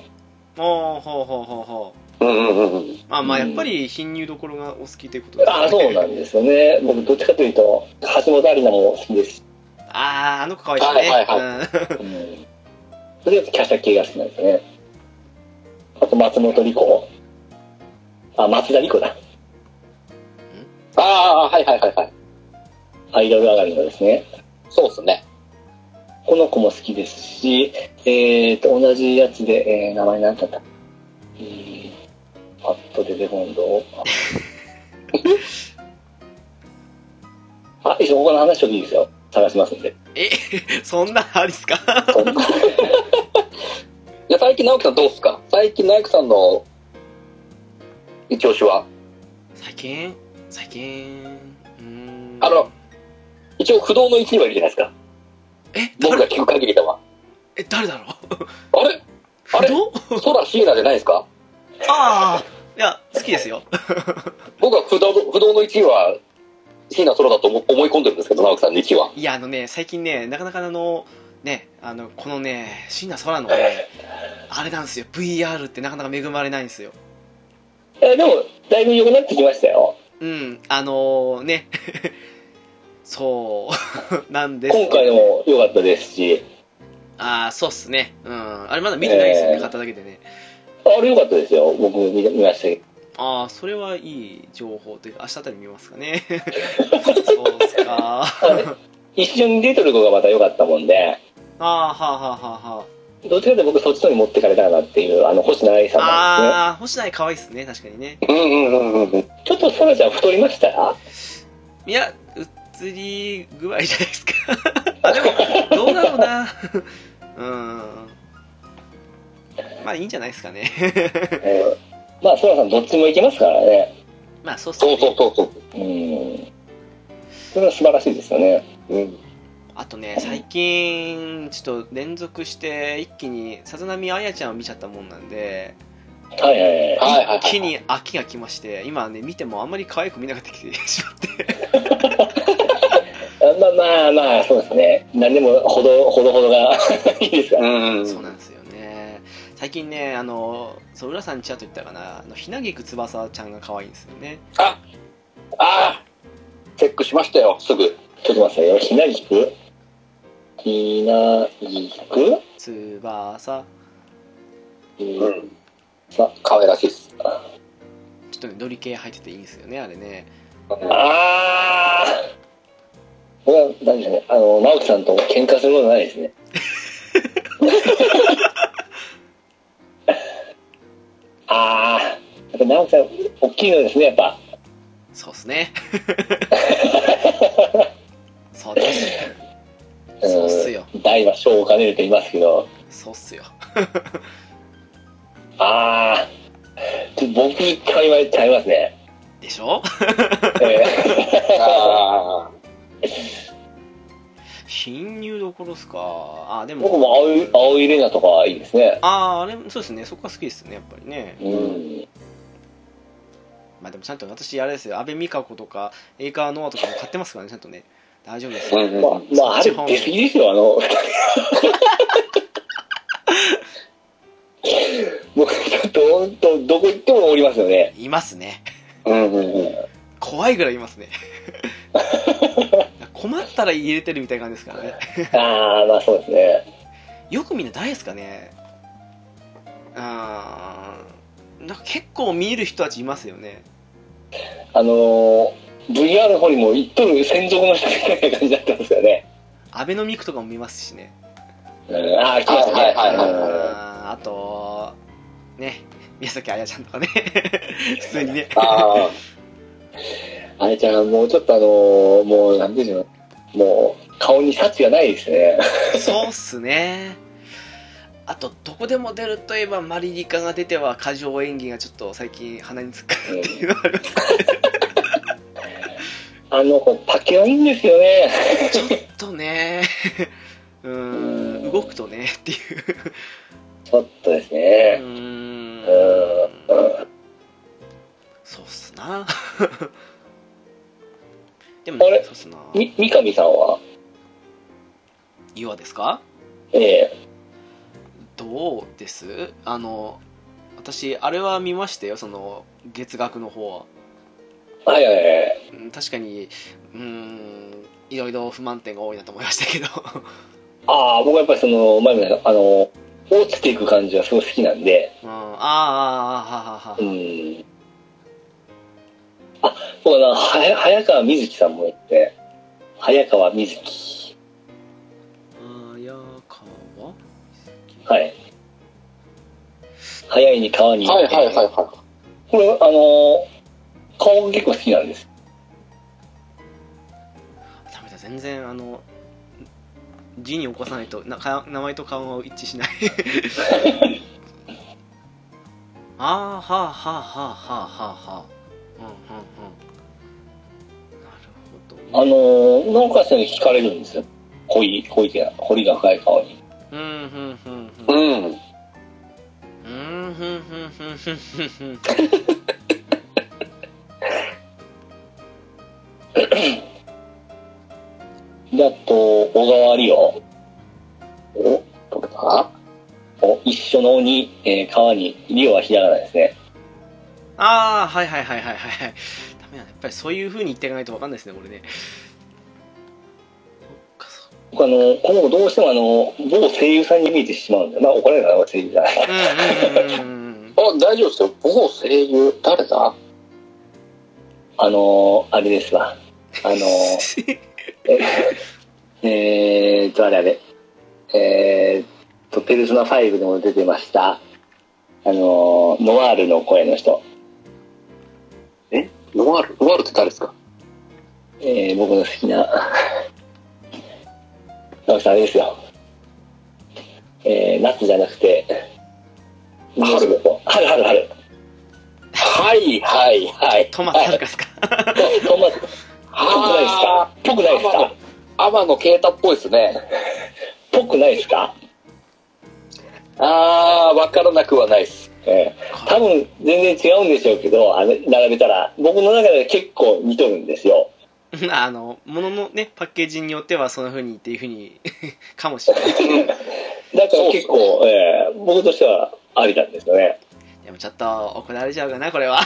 ほうほうほうほう。うんうんうんうん。まあまあ、やっぱり貧乳どころがお好きということですああ、そうなんですよね。僕、どっちかというと、橋本有菜も好きですし。ああ、あの子可愛いですね。はいはいうんうん。とりあえず、キャシャ系が好きなんですよね。あと、松本莉子。あ、松田莉子だ。ああ、はいはいはいはい。アイドル上がりのですね。そうっすね。この子も好きですし、えーと、同じやつで、えー、名前なんだったえー、パッと出てこんど。あ、<laughs> いいですよ、他の話をいいですよ。探しますんで。え、そんなありっすか？<laughs> いや、最近直樹さんどうっすか？最近直樹さんの一押しは？最近？最近うーん。あの、一応不動の1位はいるじゃないですか。え、誰？僕が聞く限りでは。え、誰だろう？<laughs> あれ？あれ？空シーラじゃないですか？ああ、いや、好きですよ。<laughs> 僕は不動の不動の1位は椎名空だと思思い込んでるんですけど、直樹さんの1位は。いや、あのね、最近ね、なかなかあの、ね、あの、このね、椎名空のね、あれなんですよ、VR ってなかなか恵まれないんですよ。えでも、だいぶ良くなってきましたよ。うん、あのね、<laughs> そう、<laughs> なんです今回のも良かったですし、ああ、そうっすね。うん。あれまだ見てないですよね、えー買っただけでね。あれ良かったですよ。僕見見ましたけど。ああ、それはいい情報というか、明日あたり見ますかね。<laughs> そうっすか。あ一緒に出てる子がまた良かったもんで、あ、はあはあはあはどっちかというと僕そっちのに持ってかれたかなっていう、あの、星野愛さんなんああ、星内可愛いっすね、確かにね。うんうんうんうん。ちょっとそらちゃん太りました？いや、映り具合じゃないですか。<laughs> あ、でも、どうだろうな。<laughs> うん。まあいいんじゃないですかね。えーまあ、そらさんどっちもいけますからね。まあそうっすねそう。そうそうそう。うん。それは素晴らしいですよね。うん。あとね、最近、ちょっと連続して、一気に、さざ波あやちゃんを見ちゃったもんなんで、はいはいはい。一気に飽きが来まして、今ね、見てもあんまり可愛く見なくなってきてしまって。<laughs> あまあまあまあ、そうですね。何でもほど、ほどほどが <laughs> いいですから。うん。そうなんですよね。最近ね、あの、そう、浦さんにちらっと言ったかな、あの、ひなぎく翼ちゃんが可愛いんですよね。ああチェックしましたよ、すぐ。ちょっと待ってよ。ひなぎく？ひなぎく？翼。うん。さ、可愛らしいっす。ちょっとね、ドリ系入ってていいんですよね、あれね。あー。僕は、何でしょうね。あの、直樹さんと喧嘩することないですね。<laughs> あー。やっぱ直樹さん、大きいのですね、やっぱ。そうっすね。<laughs> そうです。そうっすよ。うん大は小を兼ねると言いますけど。そうっすよ。<laughs> あー。ちょ僕、会話ちゃいますね。でしょ？<laughs> えあ貧乳どころっすか？あ、でー、僕も、も青い、青いレナとかいいですね。あー、あれ、そうですね、そこは好きですね、やっぱりね。うん。まあでもちゃんと私、あれですよ、安倍美香子とか、エイカーノアとかも買ってますからね、ちゃんとね。大丈夫ですよ。んうん。まあ、まあ、あれ出過ぎですよ、あの、<laughs> もう、ちょっと、どこ行ってもおりますよね。いますね。うんうんうん。怖いぐらいいますね。<laughs> 困ったら入れてるみたいな感じですからね。ああ、まあそうですね。よくみんな誰ですかねあーなんか結構見える人たちいますよね。あのー、VR の方にも行っとる専属の人みたいな感じだったんですよね。アベノミクとかも見ますしね。うん、ああ、来ましたね。はいはいはいうんあーあと、ね、宮崎彩ちゃんとかね。<laughs> 普通にね。ああれちゃん、もうちょっとあのー、もう、なんていうの、もう、顔に幸がないですね。そうっすね。あと、どこでも出るといえば、マリリカが出ては過剰演技がちょっと最近鼻につくっていうのはありますあの子、パケはいいんですよね。ちょっとね、うーん、動くとねっていう。ちょっとですうね。ーんうん。そうっすな。でも、あれ？そうっすな。み、三上さんは？岩ですか？ええどうです？あの、私、あれは見ましたよ、その、月額の方は。はいはいはい。うん確かに、うーん、いろいろ不満点が多いなと思いましたけど。ああ、僕はやっぱりその、前もあの、落ちていく感じはすごい好きなんで、うん、あーあー、はははう。ん。あ、僕はな、早川瑞希さんもいて、早川瑞希。綾川はい。早いに川にあ。はいはいはいはこれ、あの、顔が結構好きなんです。ダメだ、全然、あの、字に起こさないとなか名前と顔が一致しない。<laughs> ああ、はあはあはあはあはあはあ。うんうんうん。なるほど。あの、農家さんに惹かれるんですよ。濃い、濃いっていうか、彫りが深い顔に。うん、うん、うん、うん。い。うん。うん、ふんふんふんふんふんふん。で、あと、小川理央。お、どれだ？お一緒のに、えー川に、リオはひらがなですね。ああ、はいはいはいはいはいはい。ダメだ、やっぱりそういう風に言っていかないと分かんないですね、これね。僕あの、この子どうしてもあの、某声優さんに見えてしまうんだよ。まあ、怒られるかな、声優じゃない。あ、大丈夫ですよ。某声優、誰だ？あの、あれですわ。あの、<laughs> ええーと、あれあれ。えーっと、ペルソナ5でも出てました、あのーノワールの声の人。ノワールノワールって誰ですか？えー僕の好きな、直樹さんあれですよ。えー夏じゃなくて、春春、春、春、春。はいはいはい。トマトあるかすか、トマト、ぽくないですかぽくないですか？天野啓太っぽいですね。ぽくないですか？あー、わからなくはないです。えー多分全然違うんでしょうけど、あの、並べたら、僕の中では結構似とるんですよ。<laughs> あの、もののね、パッケージによってはそんな風にっていう風に、<laughs> かもしれない。<laughs> だから結構、えー僕としてはありなんですよね。でもちょっと怒られちゃうかな、これは。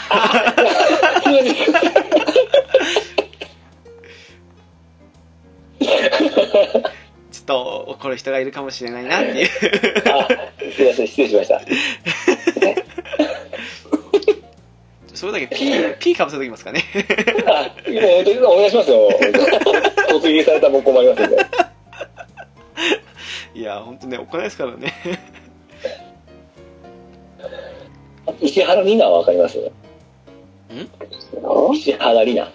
すと怒る人がいるかもしれないなっていう。あすいません、失礼しました。<laughs> それだけ P、P かぶせときますかね。あ、もう本当にお願いしますよ。突撃されたらもう困りますんで。いや、ほんとね、怒らないですからね。石原里奈はわかります？石原里奈。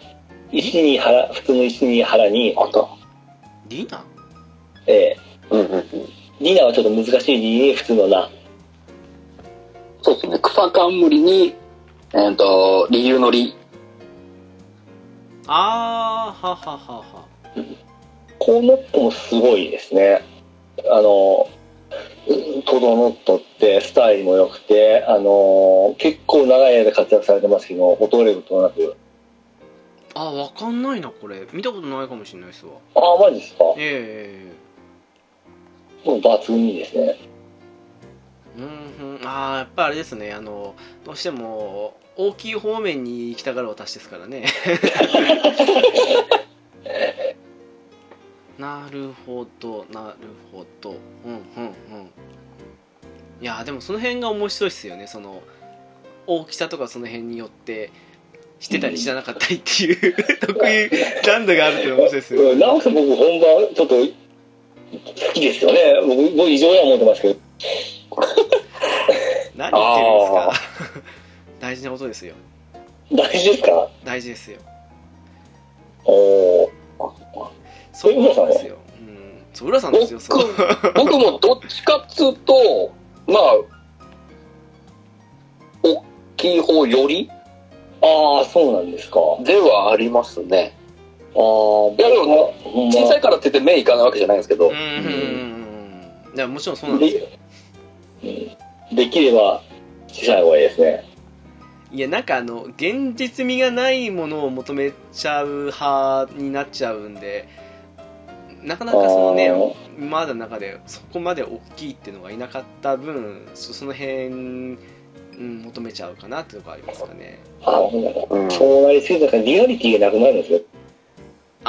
石に原、普通の石に原に、あった。リーナえうんうんうん。ー、里奈はちょっと難しい字に普通のな。そうですね。草冠に、えっ、と、理由の理。あー、はははは。この子もすごいですね。あの、整っとって、スタイルも良くて、あの、結構長い間活躍されてますけど、衰えることなく。あ、わかんないな、これ。見たことないかもしれないですわ。ああ、マジですか？えもう抜群にですね。えうんうん。あー、やっぱあれですね、あの、どうしても、大きい方面に行きたがる私ですからね。<laughs> なるほど、なるほど。うんうんうん。いや、でもその辺が面白いっすよね。その、大きさとかその辺によって、してたり知らなかったりっていう、得意難度があるっていうのが面白いですよね。うん直樹さん僕本番ちょっと好きですよね。僕、僕異常や思ってますけど。<laughs> 何言ってるんですか？<laughs> 大事なことですよ。大事ですか？大事ですよ。おーそうなんですよ。うん。そう、浦さんですよ、そう。僕もどっちかっつうと、まあ、大きい方より？ああ、そうなんですか。あではありますね。あー、いやでも小さいからって言って目いかないわけじゃないんですけどうん、うんうんうん。いや、もちろんそうなんですよ。でうんできれば小さい方がいいですね。いや、なんかあの、現実味がないものを求めちゃう派になっちゃうんで、なかなかそのねまでの中でそこまで大きいっていうのがいなかった分、そその辺、うん、求めちゃうかなっていうのがありますかね。ああ、そうなりすぎたからリアリティがなくなるんですよ。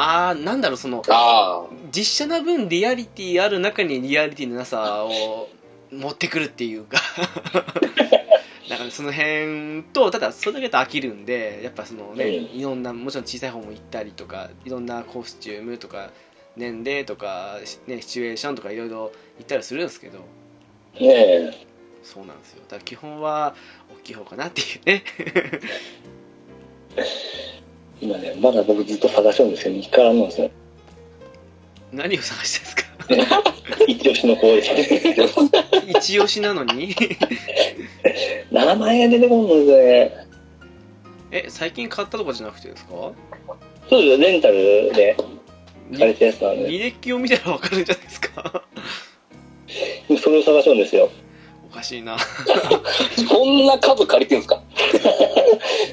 あー、なんだろう、その、あ実写な分リアリティある中にリアリティのなさを持ってくるっていうか。<laughs> だからその辺とただそれだけだと飽きるんでやっぱそのね、うん。いろんなもちろん小さい方も行ったりとかいろんなコスチュームとか年齢とか、ね、シチュエーションとかいろいろ行ったりするんですけど。ねえ。そうなんですよ。だから基本は大きい方かなっていうね <laughs> 今ね、まだ僕ずっと探してるんですけど、見つからんのですよ。何を探してるんですか？<laughs> 一押しの子ですね。一押しなのに？名前が出てこんのですね。え最近買ったとかじゃなくてですか？そうですよ、レンタルで借りたやつなんで。履歴を見たら分かるんじゃないですか？<laughs> それを探してるんですよ。おかしいな。あ、そんな数借りてるんですか？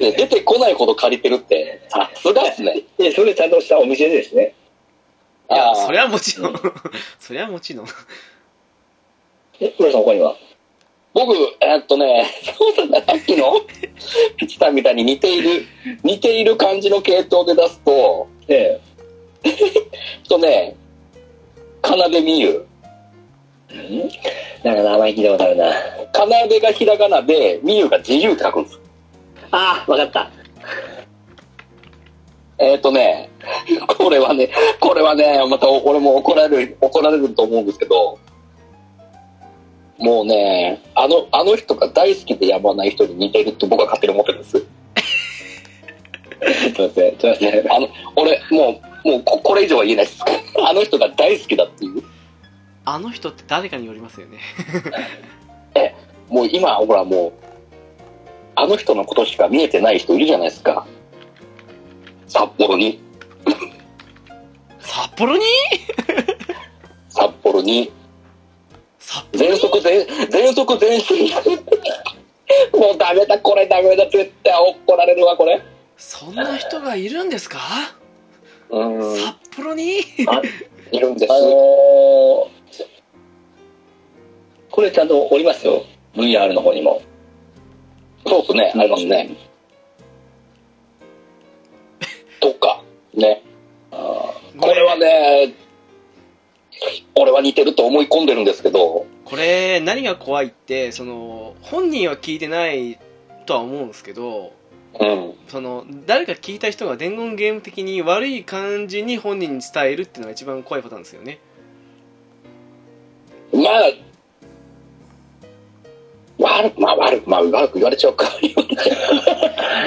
<laughs> 出てこないほど借りてるって、さすがっすね。で、それちゃんとしたお店でですね。いやそれはもちろん。<laughs> それはもちろん。え、浦さん他には？僕、えっとね、<laughs> そうだな、さっきの？ピチさんみたいに似ている、似ている感じの系統で出すと、ええ。っとね、かなでみゆ。なんか名前聞いたことあるな。かなでがひらがなで、みゆが自由って書くんです。ああ、わかった。えっ、とね、これはね、これはね、また俺も怒られる、怒られると思うんですけど、もうね、あの、あの人が大好きでやまない人に似てるって僕は勝手に思ってるんです。<laughs> すいません、すいません。あの、俺、もう、もうこ、これ以上は言えないです。あの人が大好きだっていう。あの人って誰かによりますよね。<laughs> もう今、ほらもう、あの人のことしか見えてない人いるじゃないですか。札幌に、札幌に？札幌に、札幌全速全、全速全身。もうダメだ、これダメだ、絶対怒られるわ、これ。そんな人がいるんですか？うん、札幌に？あいるんです。あのー、これちゃんとおりますよ。VR の方にも。そうですね、ありますね。とか、ね。あこれはね、俺は似てると思い込んでるんですけど、これ何が怖いってその本人は聞いてないとは思うんですけどうん。その誰か聞いた人が伝言ゲーム的に悪い感じに本人に伝えるっていうのが一番怖いパターンですよねまあ、悪く、まあ悪く、まあ悪く言われちゃうか。<laughs>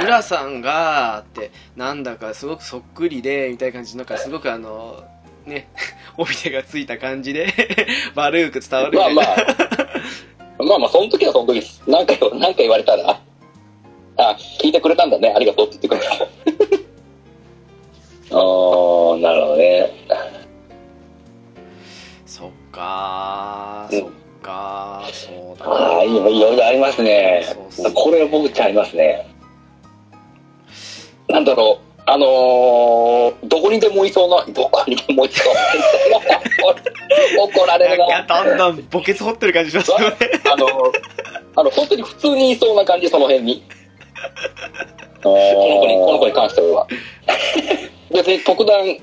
浦さんがってなんだかすごくそっくりでみたいな感じなんかすごくあのね <laughs> 帯手がついた感じで <laughs> 悪く伝わるみたいな、まあまあ、まあまあ、その時はその時です。なんか、なんか言われたら、あ、聞いてくれたんだね、ありがとうって言ってくれた。あー、なるほどね。そっかーうんそっかーそうだああ、いろいろありますね。すねこれは僕ちゃいますね。なんだろう、あのー、どこにでもいそうな、どこにでもいそうな。<laughs> 怒られるなだんだん墓穴掘ってる感じしますよね <laughs> あのー、あの、本当に普通にいそうな感じ、その辺に。<laughs> ここの子に、この子に関しては。別に特段、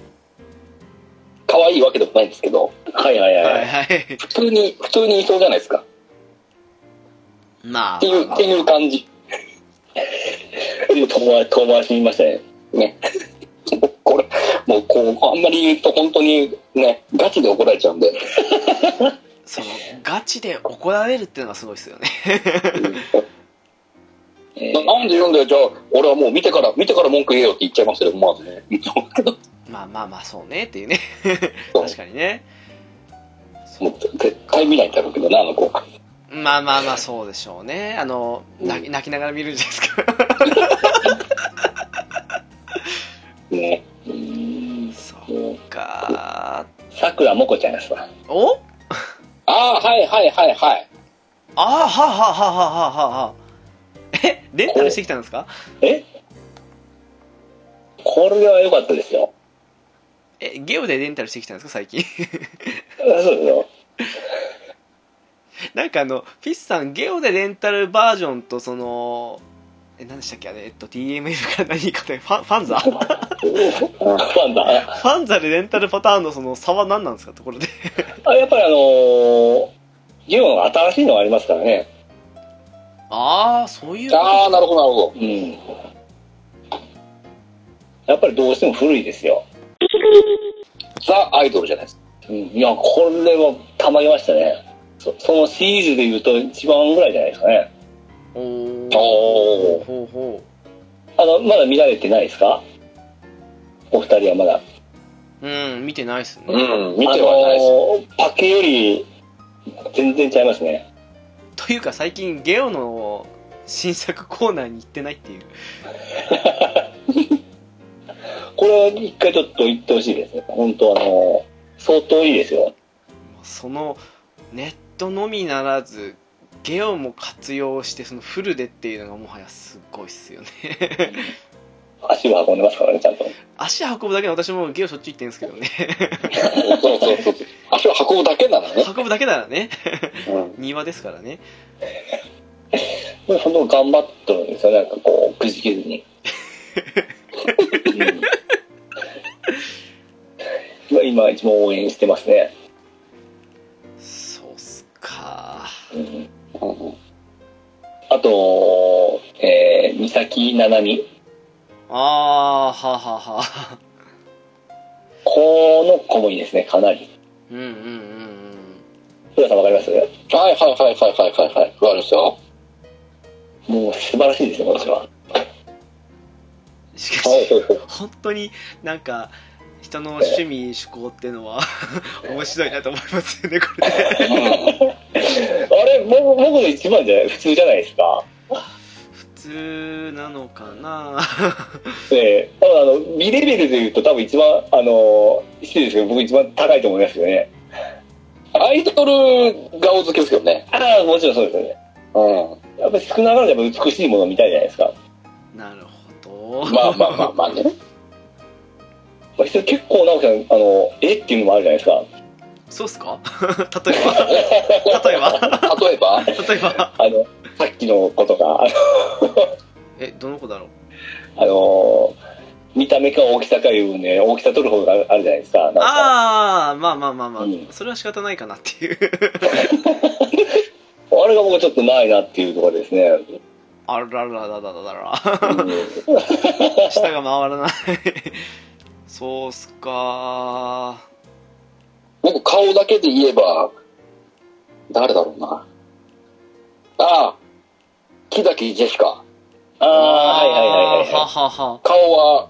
可愛いわけでもないんですけど、はいはいはい。はいはい普通に、普通にいそうじゃないですか。まあっていう、っていう感じ。遠回遠回しに言いましたね。ね。これ、もうこう、あんまり言うと本当にね、ガチで怒られちゃうんで。そのガチで怒られるっていうのがすごいですよねえななんで言うんだよ、じゃあ、俺はもう見てから、見てから文句言えよって言っちゃいますよ、まずね。まあまあまあそうねっていうね。確かにね。もう絶対見ないんだろうけどな、あの子。まあまあまあそうでしょうね。あの泣き泣きながら見るんじゃないですか。ね。ーそうか。さくらもこちゃんですわ。お？<laughs> ああ、はいはいはいはい。ああはあはあはあはあはあは。あえ？レンタルしてきたんですか？え？これは良かったですよ。えゲオでレンタルしてきたんですか最近？あそうですよ。なんかあのフィスさんゲオでレンタルバージョンとそのえ何でしたっけあれえっと DMF か何かでファン <laughs> ファンザ？フファンだ。ァンザでレンタルパターンのその差は何なんですかところであやっぱりあのー、ゲオの新しいのがありますからね。ああそういうああ、なるほどなるほうん。やっぱりどうしても古いですよ。ど。ザ・アイドルじゃないですか。うん。いや、これはたまりましたね。そそのシリーズで言うと一番ぐらいじゃないですかね。おーおーほうほあの、まだ見られてないですか？お二人はまだ。ううん見てないっすね、うん、見てはないです。あのーパケより全然違いますね。というか最近ゲオの新作コーナーに行ってないっていう <laughs> これは一回ちょっと言ってほしいですね。本当あのー相当いいですよ。そのネットのみならずゲオも活用してそのフルでっていうのがもはやすごいっすよね足を運んでますからね、ちゃんと。足運ぶだけの私もゲオしょっちゅう行ってるんですけどねそうそうそう。足を運ぶだけならね。運ぶだけならねうん。庭ですからねこれ本当頑張ってるんですよ、なんかこう、くじけずに。うん、<laughs> 今一番応援してますね。そうっすかうん、うんあと、えー、三崎七海。ああはあはあはあこの子もいいですね、かなり。うんうんうんうん浦さんわかります？はいはいはいはいはいはいはい。わかりますよ。もう素晴らしいですね、この人は。しかし本当になんか人の趣味趣向っていうのは <laughs> 面白いなと思いますよねこれね <laughs> あれ、僕僕の一番じゃない？普通じゃないですか？普通なのかな？ええ多分あの、美レベルで言うと多分一番、あの、失礼ですけど、僕一番高いと思いますよね。アイドル顔付けですよね。ああ、もちろんそうですよね。うん。やっぱり少なからずやっぱ美しいものを見たいじゃないですか。なるほどまあまあまあまあね。まあ、人結構直樹さん、あの、え？っていうのもあるじゃないですか。そうっすか？<laughs> 例えば？<laughs> 例えば？<laughs> 例えば、例えば？あの、さっきの子とか、あえどの子だろう？の、あの見た目か大きさかいうね、大きさ取る方があるじゃないですか。か。ああまあまあまあまあ、うん。それは仕方ないかなっていう。あれが僕はちょっとないなっていうところですね。あらららららら舌が回らないそうっすか僕顔だけで言えば、誰だろうな。ああ、木崎ジェシカ。ああ、はいはいはいはい。顔は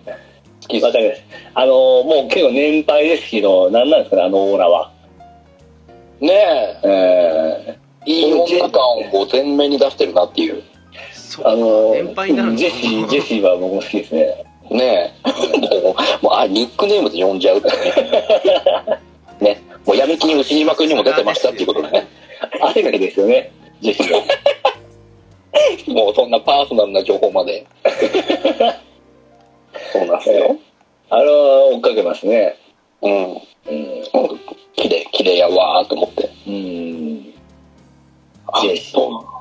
好きです。あのもう結構年配ですけど、なんなんですかね、あのオーラは。ねええ、いい女感を前面に出してるなっていう。そうあの年配になジェシー、ジェシーは僕も好きですね。ねえ。<laughs> もう、もうあ、ニックネームで呼んじゃうってね。<laughs> ね。もう闇金牛島くんにも出てましたっていうことでね。汗かきですよね、ジェシーは。<laughs> もうそんなパーソナルな情報まで。そうなんですよ。あれは追っかけますね。うん。うん。綺麗、綺麗やわーと思って。うん。あジェシーと、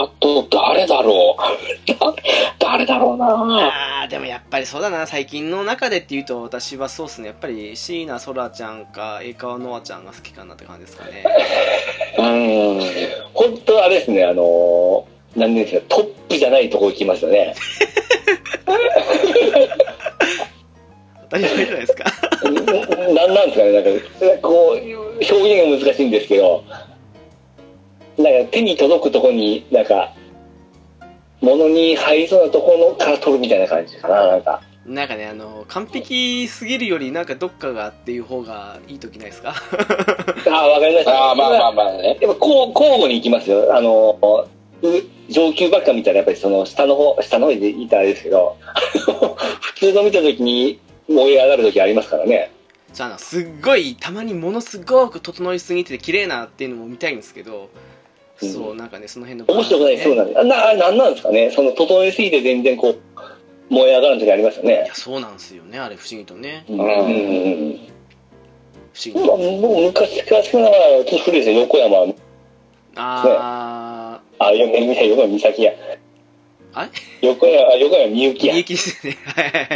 あと、誰だろう？だ <laughs> 誰だろうな？あーでもやっぱりそうだな最近の中でっていうと私はそうっすねやっぱり椎名そらちゃんか江川ノアちゃんが好きかなって感じですかねうん。本当あれですね、あのー、なんでですか、トップじゃないとこ行きますよね。当たり前じゃないですか <laughs> なんなんですかね、なんか、こう、表現が難しいんですけど、なんか手に届くとこに、なんか、物に入りそうなところから取るみたいな感じかな、なんか。なんかねあの完璧すぎるよりなんかどっかがっていう方がいい時ないですか？<laughs> ああ、わかりました。ああ、まあまあまあね。やっぱこう交互に行きますよ。あの、う上級ばっか見たらやっぱりその下の方、下の方でいたらあれですけど、<laughs> 普通の見た時に燃え上がる時ありますからね。じゃあすっごいたまにものすごく整いすぎてて綺麗なっていうのも見たいんですけど、うんそうなんかねその辺の面白くないそうなんです。あな、あなんなんですかね？その整えすぎて全然こう、燃え上がる時ありますよいねや。そうなんですよねあれ不思議とねうん。うん不思議とまあ、僕昔から好きながら、ちょっと古いですよ、横山。ああ、よ横山美咲や。あれ？横山、あ横山みゆきー、や利。益ですね。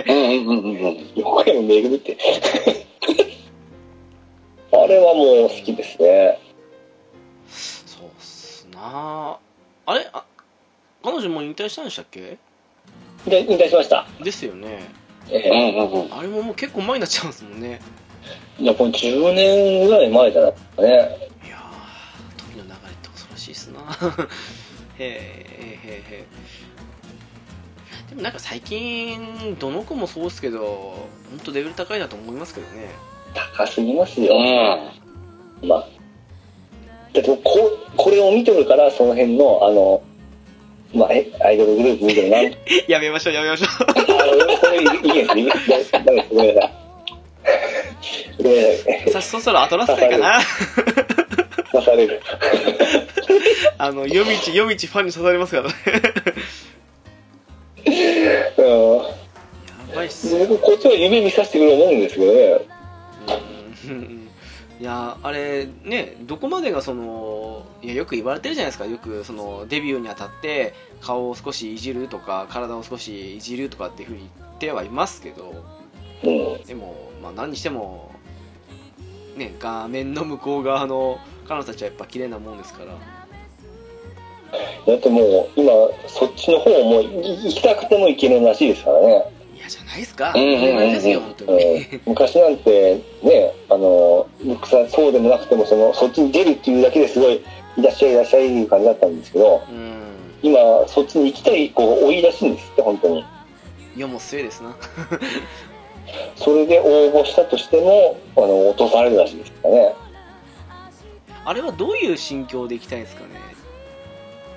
うんうんうんうん。横山めぐるって。<laughs> あれはもう好きですね。なあれ？あ、彼女もう引退したんでしたっけ？で、引退しました。ですよね。うええんうんうん。あれももう結構前になっちゃうんですもんね。いや、これ10年ぐらい前じゃないですかね。いやー、時の流れって恐ろしいっすな <laughs> へえ、へえ、へえ。でもなんか最近、どの子もそうっすけど、本当レベル高いなと思いますけどね。高すぎますよ。うん。まあ。だってこ、これを見てるから、その辺の、あの、まあ、え、アイドルグループ見てるな。あ <laughs> やめましょう、やめましょう。の、これいいです、いいです。ダメです、ごめんなさい。さそろそろ後ラストかな。刺される。あの、夜道、夜道ファンに刺されますからね。うん。やばいっすこっちは夢見させてくれる思うんですけどね。うんいやあれねどこまでがそのいやよく言われてるじゃないですかよくそのデビューにあたって顔を少しいじるとか体を少しいじるとかっていうふうに言ってはいますけどうん。でも、まあ、何にしてもね画面の向こう側の彼女たちはやっぱ綺麗なもんですからだってもう、今、そっちの方もい行きたくても行けるらしいですからね。じゃないですか。うんうんうん昔なんてねあのそうでもなくてもそのそっちに出るっていうだけですごいいらっしゃいいらっしゃいいう感じだったんですけどうん。今そっちに行きたい子が多いらしいんですって本当にいや、もう末ですな。<laughs> それで応募したとしてもあの落とされるらしいですからねあれはどういう心境で行きたいんですかね。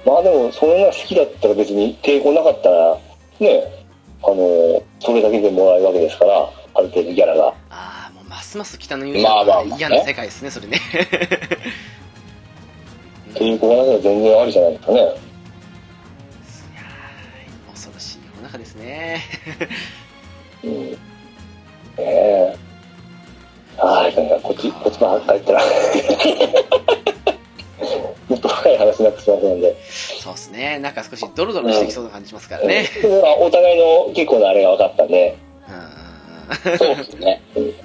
まあでもそれが好きだったら別に抵抗なかったらねあのそれだけでもらえるわけですからある程度ギャラが。ああ、もうますます北の勇まあまあまあね。嫌な世界ですね、それね。<laughs> っていう子がなければ全然ありじゃないですかね。いやー恐ろしい世の中ですね。うん。ねえ。はいなんかこっちこっちばっかり言ったらもっと深い話になってしまうので、そうですね。なんか少しドロドロしてきそうな感じしますからね。うんまあお互いの結構なあれが分かったんでうんそうですね。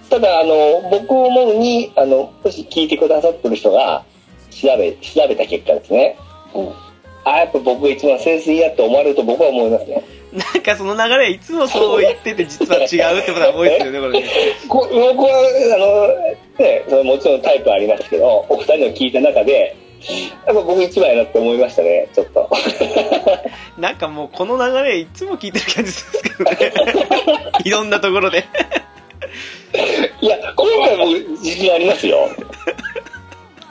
ただあの僕思うにあのもし聞いてくださってる人が調べ調べた結果ですね、うんあやっぱ僕が一番センスいいやって思われると僕は思いますねなんかその流れいつもそう言ってて実は違うってことが多いですよね、これね。こ僕はあの、ね、そのもちろんタイプありますけどお二人の聞いた中でやっぱ僕一番やなって思いましたねちょっと <laughs> なんかもうこの流れいつも聞いてる感じするんですけどね。<laughs> いろんなところで。<laughs> いや今回僕自信ありますよ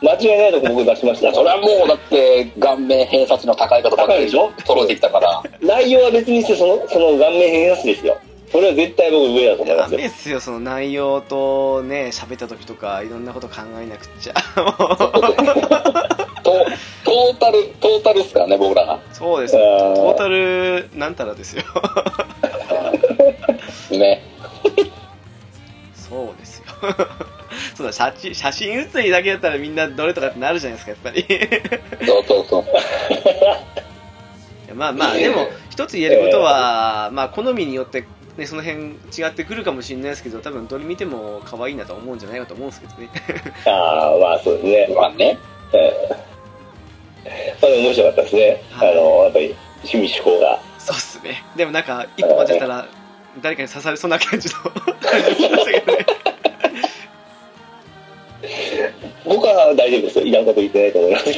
間違いないとこ僕出しましたそれはもうだって顔面偏差値の高い方ばっかりでしょ？揃えてきたから。内容は別にしてそのその顔面偏差値ですよそれは絶対僕上だと思いまダすよメっすよ、その内容とね、喋った時とか、いろんなこと考えなくっちゃ。トトータル、トータルっすからね、僕らが。そうですトータル、なんたらですよ。<laughs> ね。そうですよ。<laughs> そうだ、写真、写真写りだけだったらみんなどれとかってなるじゃないですか、やっぱり。そうそうそう。まあまあ、でも、一つ言えることは、まあ、好みによって、ね、その辺違ってくるかもしれないですけど、多分どれ見ても可愛いなと思うんじゃないかと思うんですけどね。ああまあそうですねまあね。まあ、面白かったですね。はいあの、やっぱり、趣味趣向が。そうっすね。でもなんか、一個間違ったら、誰かに刺されそうな感じの感じしましたけどね。<laughs> 僕は大丈夫ですよ。いらんこと言ってないと思います。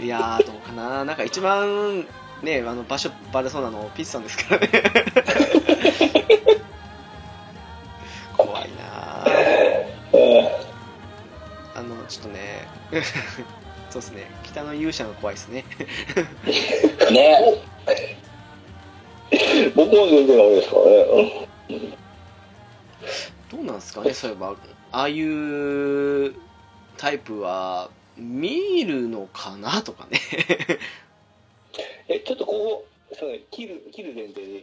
いやー、どうかな。なんか一番、ね、あの、場所バレそうなの、ピッツさんですからね。怖いなーあの、ちょっとね、<laughs> そうですね、北の勇者が怖いですね。ね。僕も全然ダメですからね。どうなんですかね、そういえば、ああいうタイプは、見るのかなとかね。え、ちょっとここ、そうね、切る、切る前提で